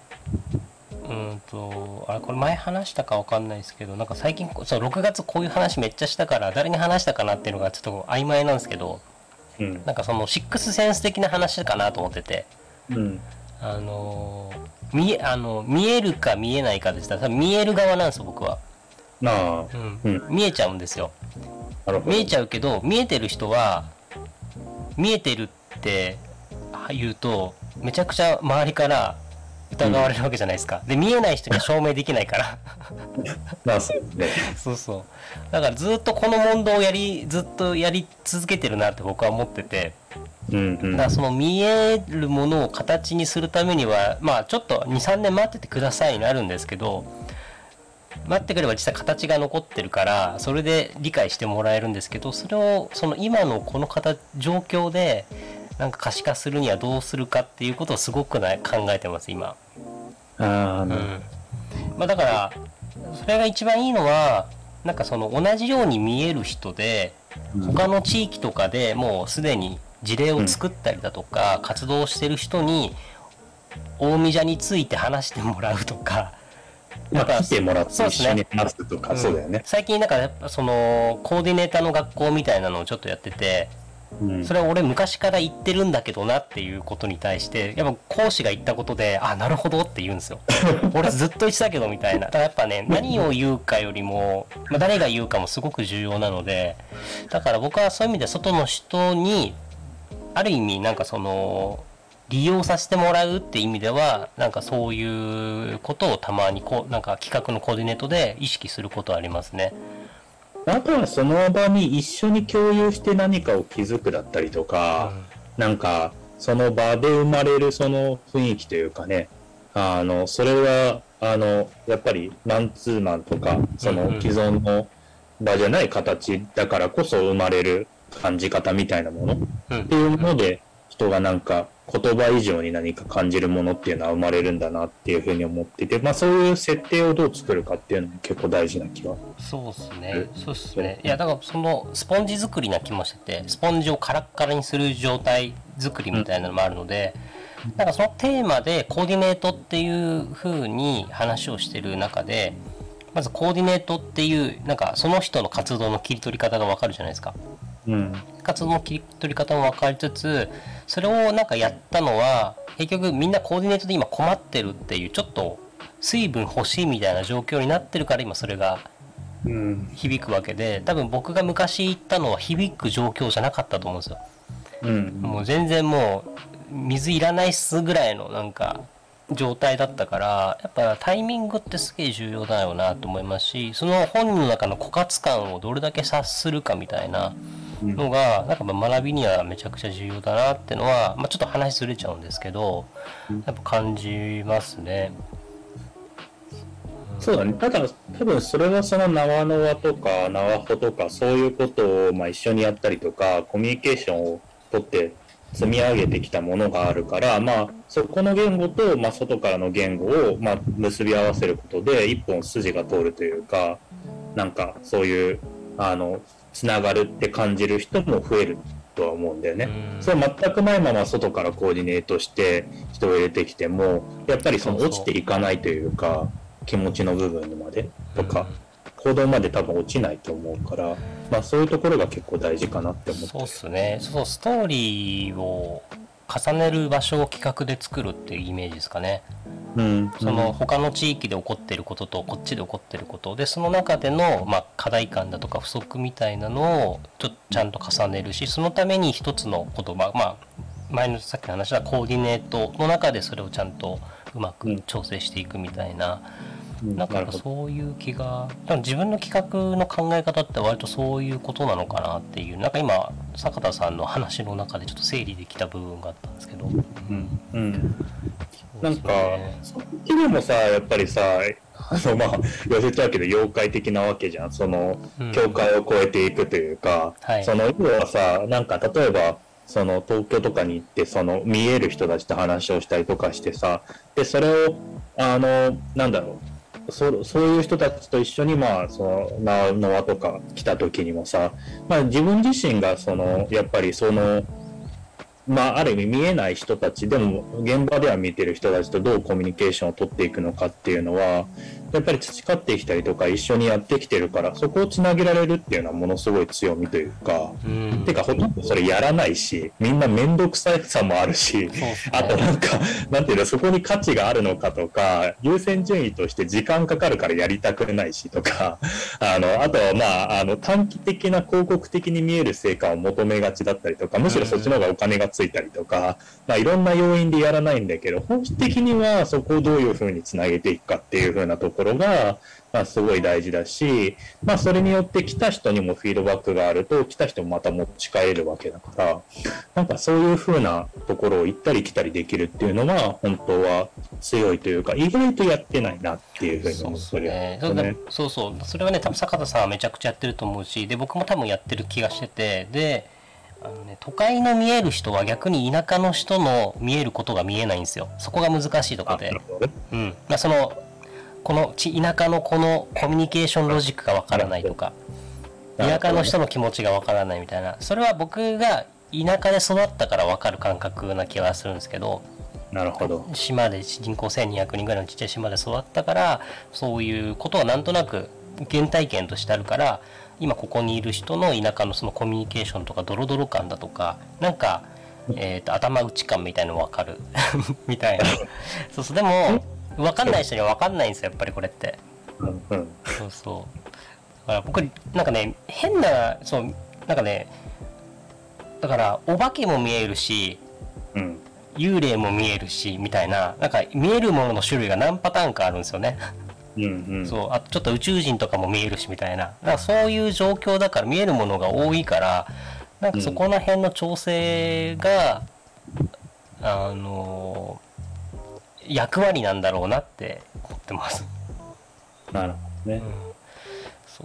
[SPEAKER 1] うーんとあれこれ前話したかわかんないですけどなんか最近そう6月こういう話めっちゃしたから誰に話したかなっていうのがちょっと曖昧なんですけど
[SPEAKER 2] うん。
[SPEAKER 1] なんかそのシックスセンス的な話かなと思ってて
[SPEAKER 2] うん。
[SPEAKER 1] あのー見えあの見えるか見えないかでした。ら見える側なんですよ僕は、
[SPEAKER 2] なあ、
[SPEAKER 1] うん。
[SPEAKER 2] うん。
[SPEAKER 1] 見えちゃうんですよ。見えちゃうけど見えてる人は見えてるって言うとめちゃくちゃ周りから疑われるわけじゃないですか、で見えない人には証明できないから。
[SPEAKER 2] まあそうね。
[SPEAKER 1] そうそう。だからずっとこの問答をやりずっとやり続けてるなって僕は思ってて
[SPEAKER 2] うんうん。
[SPEAKER 1] だからその見えるものを形にするためにはまあちょっと23年待っててくださいになるんですけど待ってくれば実際形が残ってるからそれで理解してもらえるんですけどそれをその今のこの形状況でなんか可視化するにはどうするかっていうことをすごくな考えてます今。
[SPEAKER 2] ああ、
[SPEAKER 1] うん。まあ、だからそれが一番いいのはなんかその同じように見える人で他の地域とかでもうすでに事例を作ったりだとか、活動してる人に大見茶について話してもらうとか。
[SPEAKER 2] まあ、来てもらって
[SPEAKER 1] すね
[SPEAKER 2] 緒に話すとか、そうだよね。
[SPEAKER 1] 最近なんかやっぱそのコーディネーターの学校みたいなのをちょっとやってて
[SPEAKER 2] うん。
[SPEAKER 1] それは俺昔から言ってるんだけどなっていうことに対してやっぱ講師が言ったことであなるほどって言うんですよ。俺ずっと言ってたけどみたいな。だからやっぱね何を言うかよりも、まあ、誰が言うかもすごく重要なのでだから僕はそういう意味で外の人にある意味なんかその利用させてもらうって意味ではなんかそういうことをたまにこうなんか企画のコーディネートで意識することはありますね。
[SPEAKER 2] あとはその場に一緒に共有して何かを気づくだったりとか、なんかその場で生まれるその雰囲気というかね、あの、それは、あの、やっぱりマンツーマンとか、そ
[SPEAKER 1] うんうん
[SPEAKER 2] の既存の場じゃない形だからこそ生まれる感じ方みたいなもの？っ
[SPEAKER 1] うん
[SPEAKER 2] ていうもので、人がなんか言葉以上に何か感じるものっていうのは生まれるんだなっていうふうに思ってて、まあそういう設定をどう作るかっていうのも結構大事な気が。
[SPEAKER 1] そうですね
[SPEAKER 2] え？
[SPEAKER 1] そうですね。いや、だからそのスポンジ作りな気もしてて、スポンジをカラッカラにする状態作りみたいなのもあるので、なんかそのテーマでコーディネートっていう風に話をしてる中で、まずコーディネートっていう、なんかその人の活動の切り取り方がわかるじゃないですか。
[SPEAKER 2] うん。
[SPEAKER 1] 活動の切り取り方も分かりつつそれをなんかやったのは結局みんなコーディネートで今困ってるっていうちょっと水分欲しいみたいな状況になってるから今それが
[SPEAKER 2] うん。
[SPEAKER 1] 響くわけで多分僕が昔言ったのは響く状況じゃなかったと思うんですよ。
[SPEAKER 2] うん。
[SPEAKER 1] もう全然もう水いらないっすぐらいのなんか状態だったからやっぱタイミングってすげえ重要だよなと思いますしその本人の中の枯渇感をどれだけ察するかみたいなのがなんかまあ学びにはめちゃくちゃ重要だなってのは、まあ、ちょっと話ずれちゃうんですけどやっぱ感じますね。
[SPEAKER 2] そうだね。ただ、多分それはその縄の輪とか縄穂とかそういうことをまあ一緒にやったりとか、コミュニケーションをとって積み上げてきたものがあるから、まあそこの言語と、まあ、外からの言語をまあ結び合わせることで一本筋が通るというか、なんかそういう、あの、つながるって感じる人も増えるとは思うんだよね。
[SPEAKER 1] うん。
[SPEAKER 2] それ全くないまま外からコーディネートして人を入れてきてもやっぱりその落ちていかないというか気持ちの部分までとか行動まで多分落ちないと思うからまあ、そういうところが結構大事かなって思って
[SPEAKER 1] そうっすね。そうストーリーを重ねる場所を企画で作るっていうイメージですかね。
[SPEAKER 2] うん、
[SPEAKER 1] その他の地域で起こってることとこっちで起こってること。でその中での、まあ、課題感だとか不足みたいなのをちょっとちゃんと重ねるしそのために一つの言葉まあ前のさっきの話はコーディネートの中でそれをちゃんとうまく調整していくみたいな、
[SPEAKER 2] うん。
[SPEAKER 1] なんか
[SPEAKER 2] なるほど
[SPEAKER 1] そういう気が自分の企画の考え方って割とそういうことなのかなっていう。なんか今坂田さんの話の中でちょっと整理できた部分があったんですけど。
[SPEAKER 2] うん。うん、なんか
[SPEAKER 1] そうですね。
[SPEAKER 2] そっちでもさやっぱりさあのまあ寄せちゃうけど妖怪的なわけじゃん。その
[SPEAKER 1] うん。
[SPEAKER 2] 境界を越えていくというか、
[SPEAKER 1] はい。
[SPEAKER 2] その要はさなんか例えばその東京とかに行ってその見える人たちと話をしたりとかしてさでそれをあのなんだろうそそういう人たちと一緒にまあそのなノアとか来た時にもさ、まあ、自分自身がそのやっぱりそのまあ、ある意味見えない人たちでも現場では見てる人たちとどうコミュニケーションを取っていくのかっていうのはやっぱり培ってきたりとか一緒にやってきてるからそこをつなげられるっていうのはものすごい強みというか。
[SPEAKER 1] うん
[SPEAKER 2] てかほとんどそれやらないしみんな面倒くささもあるしあとなんかなんていうのそこに価値があるのかとか優先順位として時間かかるからやりたくないしとかあのあとはまああの短期的な広告的に見える成果を求めがちだったりとかむしろそっちの方がお金がついたりとか、まあ、いろんな要因でやらないんだけど本質的にはそこをどういうふうにつなげていくかっていうふうなところがまあ、すごい大事だし、まあ、それによって来た人にもフィードバックがあると来た人もまた持ち帰れるわけだからなんかそういう風なところを行ったり来たりできるっていうのは本当は強いというか意外とやってないなっていうふうに思ってるよ
[SPEAKER 1] ね。そうだそうそう。それはね多分坂田さんはめちゃくちゃやってると思うしで僕も多分やってる気がしててであの、ね、都会の見える人は逆に田舎の人の見えることが見えないんですよ。そこが難しいところでうん。まあ、そのこのち田舎のこのコミュニケーションロジックがわからないとか田舎の人の気持ちがわからないみたいな。それは僕が田舎で育ったから分かる感覚な気がするんですけど
[SPEAKER 2] なるほど。
[SPEAKER 1] 島で人口1200人ぐらいのちっちゃい島で育ったからそういうことはなんとなく原体験としてあるから今ここにいる人の田舎のそのコミュニケーションとかドロドロ感だとかなんか、えー、と頭打ち感みたいの分かる？みたいな。そうそう。でも分かんない人には分かんないんですよやっぱりこれって。そうそう。だから僕なんかね変なそうなんかねだからお化けも見えるし
[SPEAKER 2] うん。
[SPEAKER 1] 幽霊も見えるしみたいな。なんか見えるものの種類が何パターンかあるんですよね、
[SPEAKER 2] うんうん。
[SPEAKER 1] そうあとちょっと宇宙人とかも見えるしみたいな。だからそういう状況だから見えるものが多いからなんかそこら辺の調整が、あの役割なんだろうなって思ってます、
[SPEAKER 2] なるほどね。
[SPEAKER 1] うん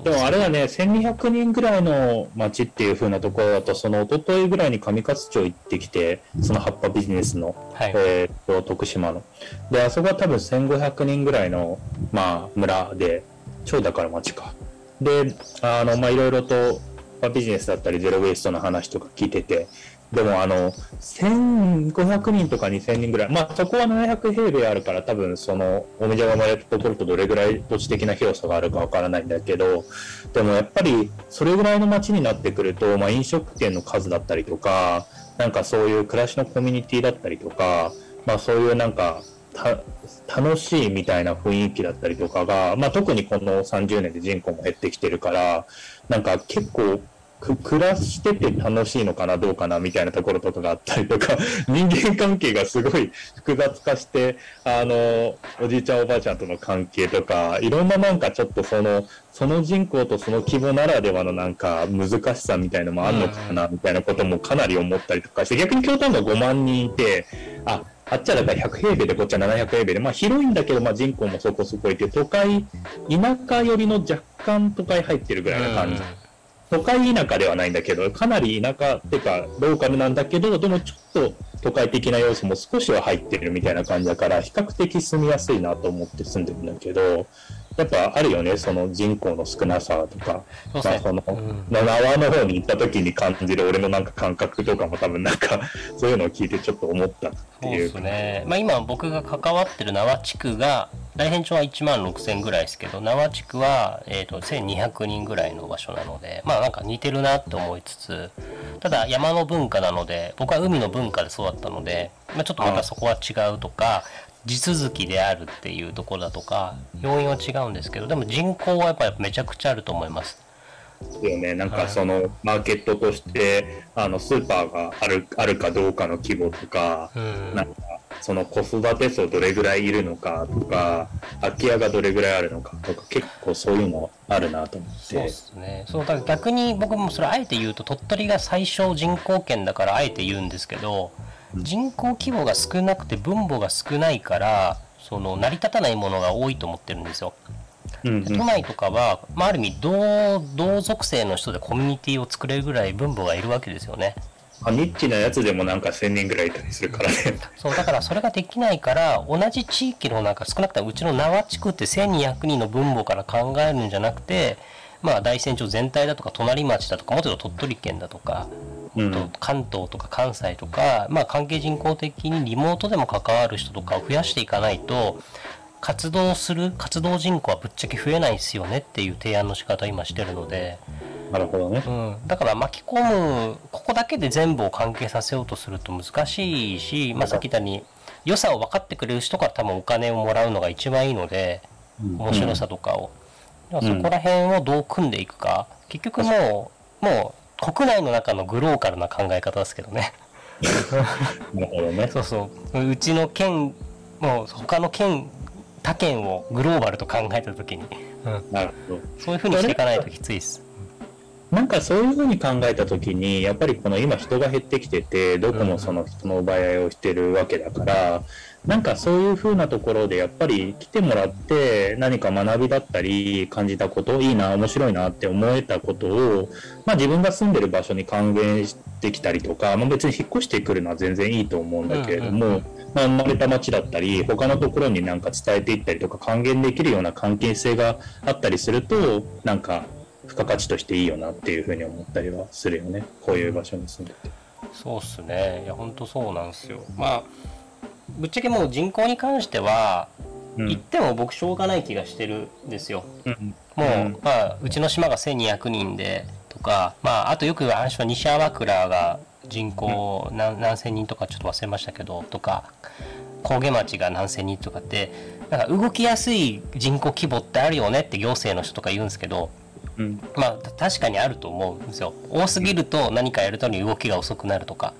[SPEAKER 2] でもあれだね、1200人ぐらいの町っていう風なところだと、その一昨日ぐらいに上勝町行ってきて、その葉っぱビジネスの、
[SPEAKER 1] はい、
[SPEAKER 2] えーっと、徳島の。で、あそこは多分1500人ぐらいの、まあ、村で、超だから町か。で、あの、まあ、いろいろと、まあビジネスだったり、ゼロ・ウェイストの話とか聞いてて、でもあの、1500人とか2000人ぐらい、まあそこは700平米あるから多分その、おみじゃが生まれたところとどれぐらい土地的な広さがあるかわからないんだけど、でもやっぱりそれぐらいの街になってくると、まあ飲食店の数だったりとか、なんかそういう暮らしのコミュニティだったりとか、まあそういうなんか、楽しいみたいな雰囲気だったりとかが、まあ、特にこの30年で人口も減ってきてるからなんか結構暮らしてて楽しいのかなどうかなみたいなところとかがあったりとか 人間関係がすごい複雑化してあのおじいちゃんおばあちゃんとの関係とかいろんななんかちょっとそのその人口とその規模ならではのなんか難しさみたいのもあるのかなみたいなこともかなり思ったりとかして逆に京丹が5万人いてああっちはだから100平米でこっちは700平米で、まあ、広いんだけど、まあ、人口もそこそこいて都会田舎寄りの若干都会入ってるぐらいな感じ、都会田舎ではないんだけどかなり田舎っていうかローカルなんだけどでもちょっと都会的な要素も少しは入ってるみたいな感じだから比較的住みやすいなと思って住んでるんだけどやっぱあるよね、その人口の少なさとか、まあ、その、
[SPEAKER 1] うん。
[SPEAKER 2] 縄の方に行った時に感じる俺のなんか感覚とかも多分なんか、そういうのを聞いてちょっと思ったっていう
[SPEAKER 1] そうですね、まあ、今僕が関わってる縄地区が大変町は1万6000ぐらいですけど縄地区は、えー、と1200人ぐらいの場所なのでまあなんか似てるなって思いつつただ山の文化なので僕は海の文化で育ったので、まあ、ちょっとまたそこは違うとか地続きであるっていうところだとか要因は違うんですけどでも人口はやっぱりめちゃくちゃあると思います。
[SPEAKER 2] よね。なん
[SPEAKER 1] はい
[SPEAKER 2] かそのマーケットとして、あのスーパーがあるあるかどうかの規模とか、
[SPEAKER 1] うん
[SPEAKER 2] なんかその子育て層どれぐらいいるのかとか、空き家がどれぐらいあるのかとか、結構そういうのあるなと思って。
[SPEAKER 1] そうですねそうだから逆に僕もそれあえて言うと鳥取が最小人口圏だからあえて言うんですけど人口規模が少なくて分母が少ないからその成り立たないものが多いと思ってるんですよ。
[SPEAKER 2] うんうん
[SPEAKER 1] で都内とかは、まあ、ある意味同同属性の人でコミュニティを作れるぐらい分母がいるわけですよね。
[SPEAKER 2] あニッチなやつでもなんか1000人ぐらいいたりするからね。
[SPEAKER 1] そうだからそれができないから同じ地域の中少なくともうちの縄地区って1200人の分母から考えるんじゃなくてまあ大山町全体だとか隣町だとかもっと言うと鳥取県だとか、
[SPEAKER 2] うん。
[SPEAKER 1] と関東とか関西とか、まあ、関係人口的にリモートでも関わる人とかを増やしていかないと活動する活動人口はぶっちゃけ増えないですよねっていう提案の仕方を今してるので。
[SPEAKER 2] なるほどね。
[SPEAKER 1] うん、だから巻き込むここだけで全部を関係させようとすると難しいし、まあ、さっき言ったように良さを分かってくれる人から多分お金をもらうのが一番いいので面白さとかを、だからそこら辺をどう組んでいくか。結局もうもう国内の中のグローカルな考え方ですけどね
[SPEAKER 2] なるほどね。
[SPEAKER 1] そうそううちの県もう他の県他県をグローバルと考えた時に、うん、
[SPEAKER 2] なるほど。
[SPEAKER 1] そういうふうにしていかないときついです。
[SPEAKER 2] なんかそういうふうに考えたときに、やっぱりこの今人が減ってきてて、どこもその人の奪い合いをしてるわけだから、なんかそういうふうなところでやっぱり来てもらって何か学びだったり感じたこと、いいな、面白いなって思えたことを、まあ自分が住んでる場所に還元してきたりとか、まあ別に引っ越してくるのは全然いいと思うんだけれども、
[SPEAKER 1] うんうんうん
[SPEAKER 2] まあ生まれた町だったり、他のところになんか伝えていったりとか還元できるような関係性があったりすると、なんか付加価値としていいよなっていうふうに思ったりはするよね。こういう場所に住んでて。
[SPEAKER 1] そうっすねいやほんとそうなんですよまあぶっちゃけもう人口に関しては、
[SPEAKER 2] うん。
[SPEAKER 1] 言っても僕しょうがない気がしてるんですよ。
[SPEAKER 2] うん。
[SPEAKER 1] もう、
[SPEAKER 2] うん。
[SPEAKER 1] まあうちの島が1200人でとかまああとよく話は西粟倉が人口何何千人とかちょっと忘れましたけどとか神戸町が何千人とかってなんか動きやすい人口規模ってあるよねって行政の人とか言うんですけど
[SPEAKER 2] うん。
[SPEAKER 1] まあた確かにあると思うんですよ。多すぎると何かやるために動きが遅くなるとか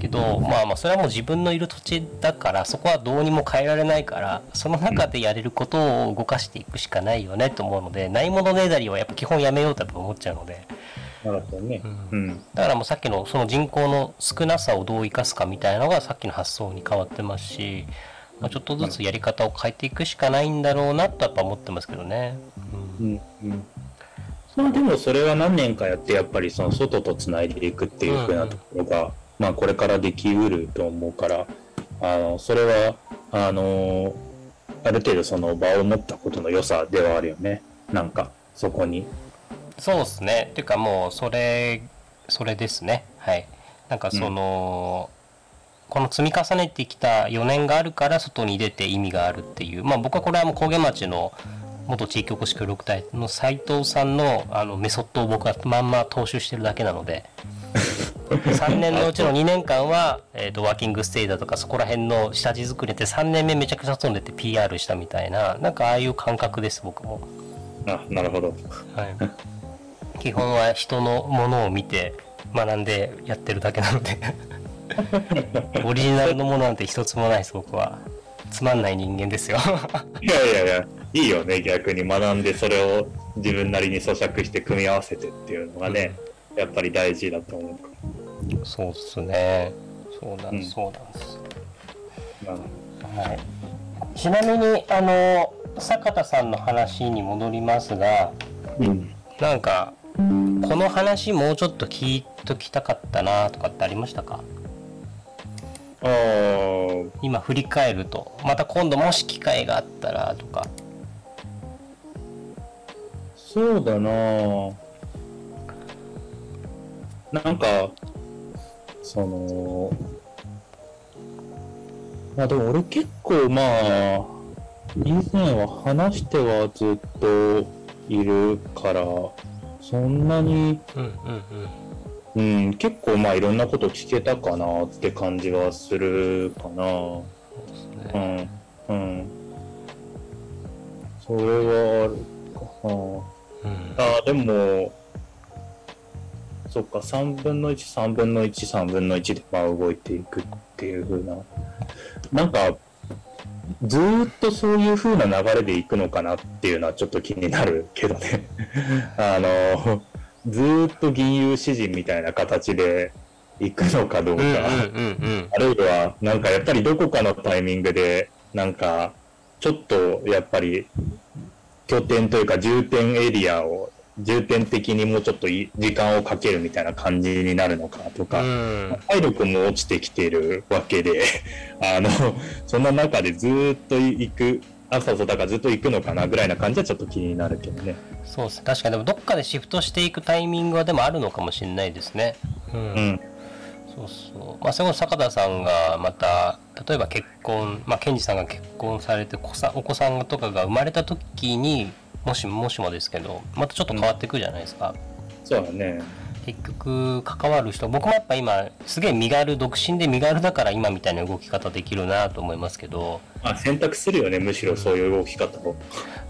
[SPEAKER 1] けどまあまあそれはもう自分のいる土地だからそこはどうにも変えられないからその中でやれることを動かしていくしかないよねと思うのでないものねだりはやっぱ基本やめようと思っちゃうので
[SPEAKER 2] なるほどね。うん。
[SPEAKER 1] だからもうさっきのその人口の少なさをどう生かすかみたいなのがさっきの発想に変わってますし、まあ、ちょっとずつやり方を変えていくしかないんだろうなとやっぱ思ってますけどね。うん
[SPEAKER 2] うん。うん。まあでもそれは何年かやってやっぱりその外とつないでいくっていうふうなところが、まあこれからできうると思うから、あの、それは、あの、ある程度その場を持ったことの良さではあるよね。なんか、そこに。
[SPEAKER 1] そうですね。っていうかもうそれそれですね。はい。なんかその、この積み重ねてきた4年があるから外に出て意味があるっていう。まあ僕はこれはもう焦げ町の元地域おこし協力隊の斉藤さんのあのメソッドを僕はまんま踏襲してるだけなので。3年のうちの2年間は、えー、とワーキングステイだとかそこら辺の下地作りで3年目めちゃくちゃ外に出て PR したみたいななんかああいう感覚です僕も。
[SPEAKER 2] あ、なるほど。
[SPEAKER 1] はい、基本は人のものを見て学んでやってるだけなので。オリジナルのものなんて一つもないです僕は。つまんない人間ですよ。
[SPEAKER 2] いやいやいや、いいよね、逆に学んでそれを自分なりに咀嚼して組み合わせてっていうのがね、やっぱり大事だと思うか
[SPEAKER 1] そうっすね。そうなん
[SPEAKER 2] うん。
[SPEAKER 1] です、そうなんです、はい、ちなみにあの坂田さんの話に戻りますが
[SPEAKER 2] うん。
[SPEAKER 1] なんかこの話もうちょっと聞いときたかったなとかってありましたか？
[SPEAKER 2] ああ、
[SPEAKER 1] 今振り返ると。また今度もし機会があったらとか。
[SPEAKER 2] そうだな。なんか、その、まあでも俺結構まあ、以前は話してはずっといるから、そんなに、
[SPEAKER 1] うんうんうん
[SPEAKER 2] うん、結構まあいろんなこと聞けたかなって感じはするかな。
[SPEAKER 1] そうね
[SPEAKER 2] うん、うん。それはあるかな。
[SPEAKER 1] うん
[SPEAKER 2] ああ、でも、そっか、3分の1、3分の1、3分の1でまあ動いていくっていう風な。なんか、ずーっとそういう風な流れでいくのかなっていうのはちょっと気になるけどね。あの、ずーっと銀融詩人みたいな形で行くのかどうか。あるいは、なんかやっぱりどこかのタイミングで、なんか、ちょっとやっぱり、拠点というか重点エリアを、重点的にもうちょっとい時間をかけるみたいな感じになるのかとか、
[SPEAKER 1] うん。
[SPEAKER 2] 体力も落ちてきてるわけで、あの、そんな中でずーっと行く、朝そうだからずっと行くのかなぐらいな感じはちょっと気になるけどね。
[SPEAKER 1] そうです。ね確かにでもどっかでシフトしていくタイミングはでもあるのかもしれないですね。うん、
[SPEAKER 2] うん。
[SPEAKER 1] そうそうまあそれこそ坂田さんがまた例えば結婚まあ健二さんが結婚されてお子さんとかが生まれた時にもしもしもですけどまたちょっと変わってくるじゃないですか、
[SPEAKER 2] そうだね。
[SPEAKER 1] 結局関わる人僕もやっぱ今すげえ身軽独身で身軽だから今みたいな動き方できるなと思いますけど
[SPEAKER 2] まあ選択するよね、むしろそういう動き方を。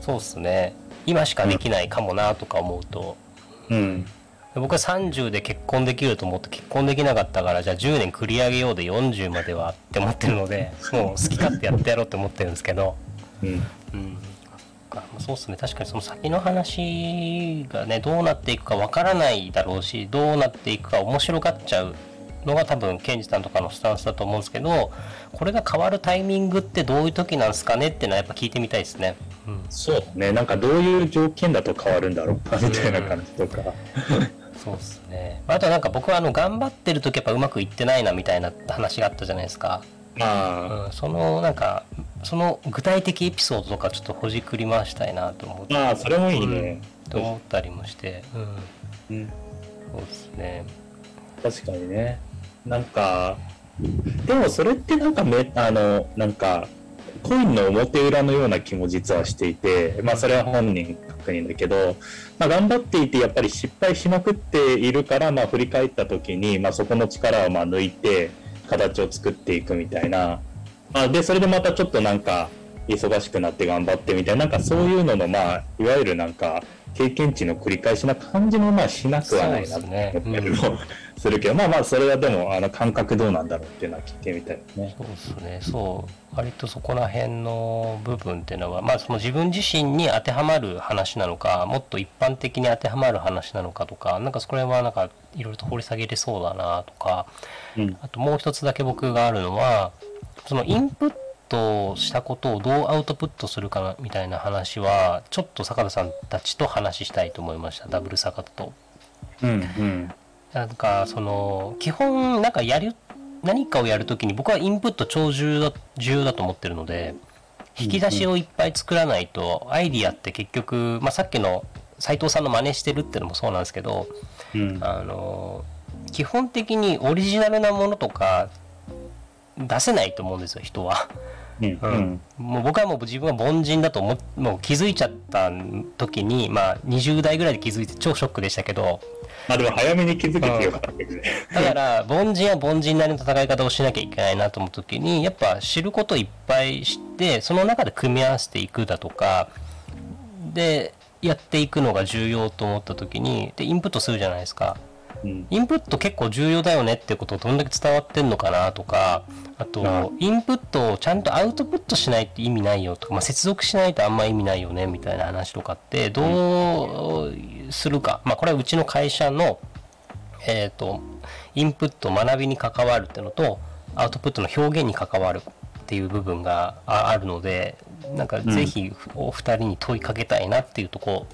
[SPEAKER 1] そうっすね今しかできないかもなとか思うと、
[SPEAKER 2] うん。
[SPEAKER 1] 僕は30で結婚できると思って結婚できなかったからじゃあ10年繰り上げようで40まではって思ってるのでもう好き勝手やってやろうって思ってるんですけど、
[SPEAKER 2] うん。
[SPEAKER 1] うん、かまあそうっすね確かにその先の話がねどうなっていくかわからないだろうしどうなっていくか面白がっちゃうのが多分ケンジさんとかのスタンスだと思うんですけどこれが変わるタイミングってどういう時なんですかねっていうのはやっぱ聞いてみたいですね。うん
[SPEAKER 2] そうだね。なんかどういう条件だと変わるんだろうか、みたいな感じとか。
[SPEAKER 1] そうですね。あとはなんか僕はあの頑張ってる時やっぱうまくいってないなみたいな話があったじゃないですか。
[SPEAKER 2] まあ、
[SPEAKER 1] うん、そのなんかその具体的エピソードとかちょっとほじくり回したいなと思って、
[SPEAKER 2] まあ、それもいいね。
[SPEAKER 1] と思ったりもして、うん、
[SPEAKER 2] うん。
[SPEAKER 1] そうですね。
[SPEAKER 2] 確かにね。なんか、でもそれってなんかめ、あの、なんか、コインの表裏のような気も実はしていて、まあそれは本人確認だけど、まあ頑張っていてやっぱり失敗しまくっているから、まあ振り返った時に、まあそこの力をまあ抜いて形を作っていくみたいな。まあで、それでまたちょっとなんか忙しくなって頑張ってみたいな、なんかそういうののまあ、いわゆるなんか経験値の繰り返しな感じもまあしなくはないなと思ったりもするけど、まあまあそれはでもあの感覚どうなんだろうっていうのは聞いてみたいですね。
[SPEAKER 1] そうですね。そう割とそこら辺の部分っていうのはまあその自分自身に当てはまる話なのかもっと一般的に当てはまる話なのかとかなんかそこら辺はなんかいろいろと掘り下げれそうだなとか
[SPEAKER 2] うん。
[SPEAKER 1] あともう一つだけ僕があるのはそのインプットしたことをどうアウトプットするかなみたいな話はちょっと坂田さんたちと話したいと思いましたダブル坂田と。
[SPEAKER 2] うんうん。
[SPEAKER 1] なんかその基本なんかやる何かをやるときに僕はインプット超重要だ重要だと思ってるので引き出しをいっぱい作らないとアイディアって結局、まあ、さっきの斉藤さんの真似してるっていうのもそうなんですけど
[SPEAKER 2] うん。
[SPEAKER 1] あの基本的にオリジナルなものとか出せないと思うんですよ人は。
[SPEAKER 2] うんうん。
[SPEAKER 1] もう僕はもう自分は凡人だと思っもう気づいちゃった時にまあ20代ぐらいで気づいて超ショックでしたけど
[SPEAKER 2] まあでも早めに気づけてよかったけどね。
[SPEAKER 1] だから凡人は凡人なりの戦い方をしなきゃいけないなと思う時にやっぱ知ることいっぱい知ってその中で組み合わせていくだとかでやっていくのが重要と思った時にでインプットするじゃないですか。
[SPEAKER 2] うん。
[SPEAKER 1] インプット結構重要だよねってことをどんだけ伝わってんのかなとかあと
[SPEAKER 2] あ
[SPEAKER 1] インプットをちゃんとアウトプットしないって意味ないよとか、まあ、接続しないとあんま意味ないよねみたいな話とかってどうするか、まあこれはうちの会社のえっ、とインプット学びに関わるっていうのとアウトプットの表現に関わるっていう部分がああるのでなんかぜひお二人に問いかけたいなっていうとこ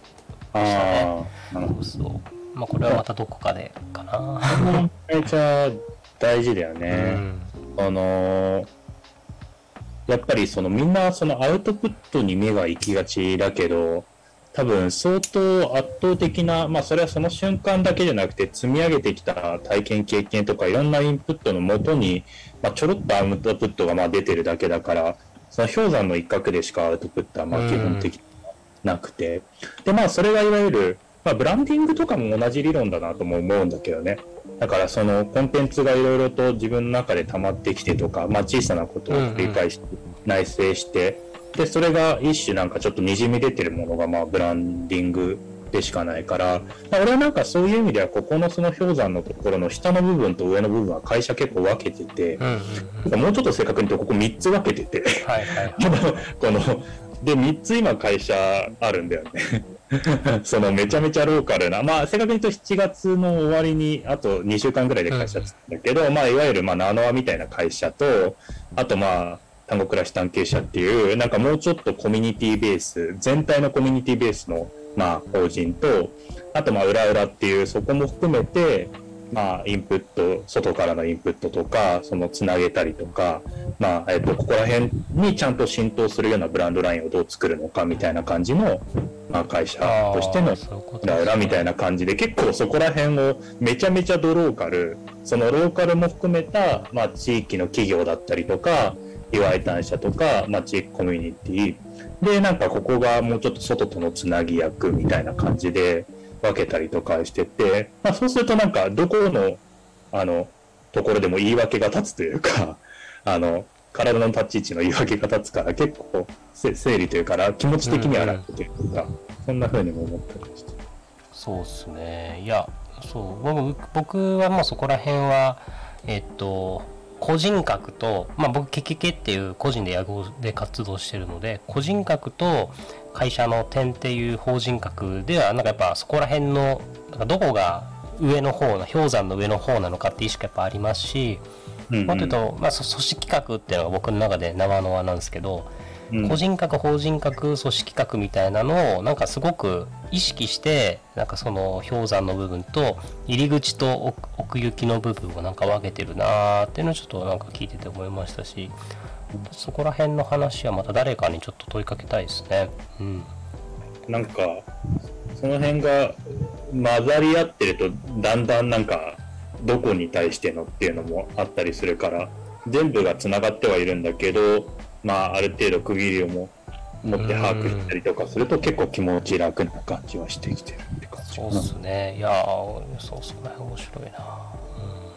[SPEAKER 2] ああ、なるほ
[SPEAKER 1] ろそうまあこれはまたどこかでかな。
[SPEAKER 2] ど。めちゃ大事だよ
[SPEAKER 1] う
[SPEAKER 2] ね。
[SPEAKER 1] ん
[SPEAKER 2] あのやっぱりそのみんなそのアウトプットに目が行きがちだけど、多分相当圧倒的な、まあそれはその瞬間だけじゃなくて積み上げてきた体験経験とかいろんなインプットのもとに、まあ、ちょろっとアウトプットがまあ出てるだけだから、その氷山の一角でしかアウトプットはまあ基本的になくて、でまあそれがいわゆる、まあ、ブランディングとかも同じ理論だなとも思うんだけどね。だからそのコンテンツがいろいろと自分の中で溜まってきてとか、まあ、小さなことを繰り返して内省して、でそれが一種なんかちょっとにじみ出てるものがまあブランディングでしかないから、まあ、俺はなんかそういう意味ではここのその氷山のところの下の部分と上の部分は会社結構分けてて
[SPEAKER 1] う、んうんうん。
[SPEAKER 2] もうちょっと正確に言うとここ3つ分けてて。
[SPEAKER 1] はいはい
[SPEAKER 2] この で3つ今会社あるんだよね そのめちゃめちゃローカルなまあ正確に言うと7月の終わりにあと2週間ぐらいで会社つったんだけど、まあいわゆるまあナノアみたいな会社とあとまあ単語暮らし探検者っていうなんかもうちょっとコミュニティベース全体のコミュニティベースのまあ法人とあとまあ裏裏っていうそこも含めてまあインプット外からのインプットとかそのつなげたりとかまあえっとここら辺にちゃんと浸透するようなブランドラインをどう作るのかみたいな感じのまあ会社としての裏裏みたいな感じで結構そこら辺をめちゃめちゃドローカルそのローカルも含めた、まあ、地域の企業だったりとか岩井単社とか、まあ、地域コミュニティ。でなんかここがもうちょっと外とのつなぎ役みたいな感じで分けたりとかしてて、まあ、そうするとなんかどこのあのところでも言い訳が立つというか あの体の立ち位置の言い訳が立つから結構せ整理というか気持ち的には楽というか、そんな風にも思ったりして。
[SPEAKER 1] そうですねいやそう僕僕はもうそこら辺はえっと個人格と、まあ、僕ケケケっていう個人で野号で活動してるので個人格と会社の点っていう法人格ではなんかやっぱそこら辺のなんかどこが上の方な氷山の上の方なのかって意識やっぱありますし、
[SPEAKER 2] うん
[SPEAKER 1] もっと言うと、まあ、そ組織格っていうのが僕の中で生の輪なんですけど、
[SPEAKER 2] うん。
[SPEAKER 1] 個人格法人格組織格みたいなのをなんかすごく意識してなんかその氷山の部分と入り口と奥奥行きの部分をなんか分けてるなーっていうのをちょっとなんか聞いてて思いましたしそこら辺の話はまた誰かにちょっと問いかけたいですね。うん、
[SPEAKER 2] なんかその辺が混ざり合ってるとだんだんなんかどこに対してのっていうのもあったりするから全部がつながってはいるんだけどまあある程度区切りをも持って把握したりとかすると結構気持ち楽な感じはしてきてるって感じ
[SPEAKER 1] そうっすねいやーそうそれ面白いな。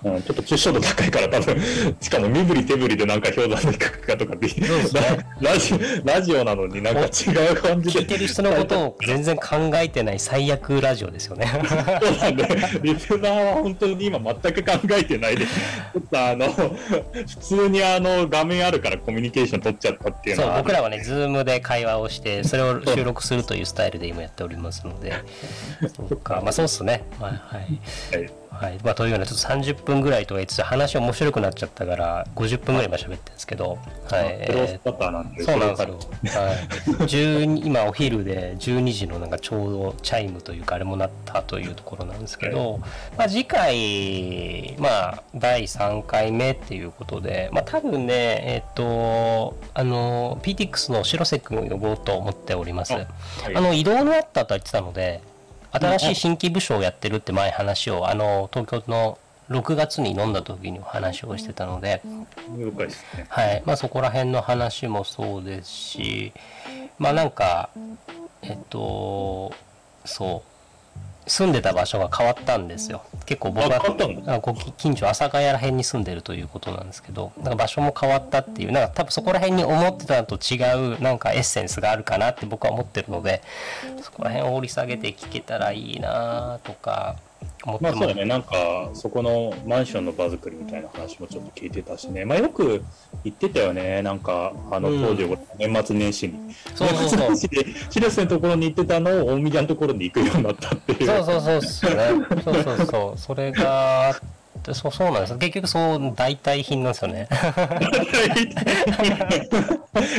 [SPEAKER 2] うん、ちょっと抽象度高いから多分 しかも身振り手振りでなんか氷山の一角かとかっ ラジラジオなのになんか違う感じで。
[SPEAKER 1] 聞いてる人のことを全然考えてない最悪ラジオですよね。
[SPEAKER 2] そうなんで、リスナーは本当に今全く考えてないで、ちょっとあの、普通にあの、画面あるからコミュニケーション取っちゃったっていうの
[SPEAKER 1] そう
[SPEAKER 2] は、
[SPEAKER 1] 僕らはね、ズームで会話をして、それを収録するというスタイルで今やっておりますので、そうか、まあそうっすね。はい、はい。
[SPEAKER 2] はい
[SPEAKER 1] はい。まあ、というようなちょっと30分ぐらいとは言って話面白くなっちゃったから50分ぐらい今喋ってるんですけど、はい。
[SPEAKER 2] クロス
[SPEAKER 1] え
[SPEAKER 2] パターなんで、
[SPEAKER 1] ーそうなんですよ、はい、12今お昼で12時のなんかちょうどチャイムというかあれもなったというところなんですけど、まあ、次回、まあ、第3回目っていうことで、まあ、多分ねえっ、とあの PTX の白瀬君を呼ぼうと思っております。
[SPEAKER 2] あはい。
[SPEAKER 1] あの移動のあったとは言ってたので新しい新規部署をやってるって前話をあの東京の6月に飲んだ時にお話をしてたので、
[SPEAKER 2] 了解ですね。
[SPEAKER 1] はい。まあ、そこら辺の話もそうですしまあなんかえっとそう住んでた場所が変わったんですよ。結構僕は近所阿佐ヶ谷ら辺に住んでるということなんですけどなんか場所も変わったっていうなんか多分そこら辺に思ってたのと違うなんかエッセンスがあるかなって僕は思ってるのでそこら辺を掘り下げて聞けたらいいなとか思ってま
[SPEAKER 2] あそうだね、なんか、そこのマンションの場作りみたいな話もちょっと聞いてたしね、まあよく言ってたよね、なんか、あの
[SPEAKER 1] うん
[SPEAKER 2] 当時、年末年始に。
[SPEAKER 1] そうそうそう
[SPEAKER 2] 年末年始で、白瀬のところに行ってたのを、大宮のところに行くようになったっていう。
[SPEAKER 1] そうそうそうっすよね。そうそうそう。それがそうそうなんです。結局そう代替品なんですよね。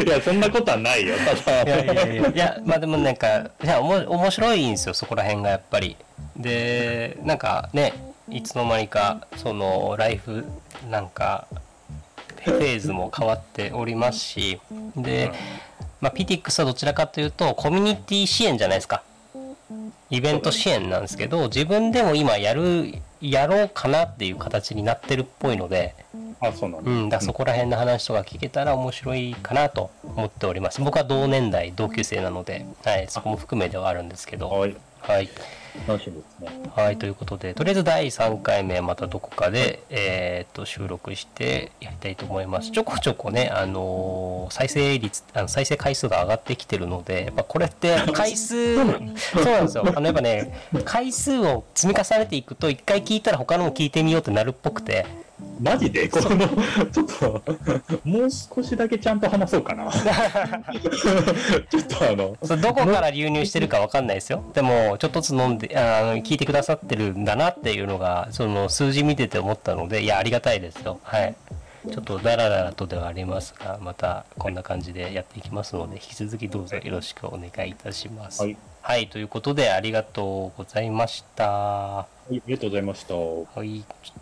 [SPEAKER 2] いや、そんなことはないよ。ただ、
[SPEAKER 1] いやいやいや。いや、まあでもなんか、いや、おも面白いんですよ、そこら辺がやっぱり。で、なんかね、いつの間にか、その、ライフ、なんか、フェーズも変わっておりますし、で、まあ、PTX はどちらかというと、コミュニティ支援じゃないですか。イベント支援なんですけど自分でも今やるやろうかなっていう形になってるっぽいので、
[SPEAKER 2] あ、そうなんだ。
[SPEAKER 1] うん、そこら辺の話とか聞けたら面白いかなと思っております僕は同年代同級生なので、はい、そこも含めではあるんですけど
[SPEAKER 2] はい。
[SPEAKER 1] はい
[SPEAKER 2] 楽しみですね。
[SPEAKER 1] はい、ということで、とりあえず第3回目またどこかで、えーっと収録してやりたいと思います。ちょこちょこね、あのー再生率、あの再生回数が上がってきてるので、やっぱこれって回数、そうなんですよ。あのやっぱね、回数を積み重ねていくと、一回聞いたら他のも聞いてみようってなるっぽくて、
[SPEAKER 2] マジで？この、ちょっと、もう少しだけちゃんと話そうかな。ちょっとあの、
[SPEAKER 1] どこから流入してるかわかんないですよ。でも、ちょっとずつ飲んで、あの聞いてくださってるんだなっていうのが、その数字見てて思ったので、いや、ありがたいですよ。はい。ちょっとダラダラとではありますが、またこんな感じでやっていきますので、引き続きどうぞよろしくお願いいたします。
[SPEAKER 2] はい。
[SPEAKER 1] はい、ということでありがとうございました。は
[SPEAKER 2] ありがとうございました。
[SPEAKER 1] い、ちょっ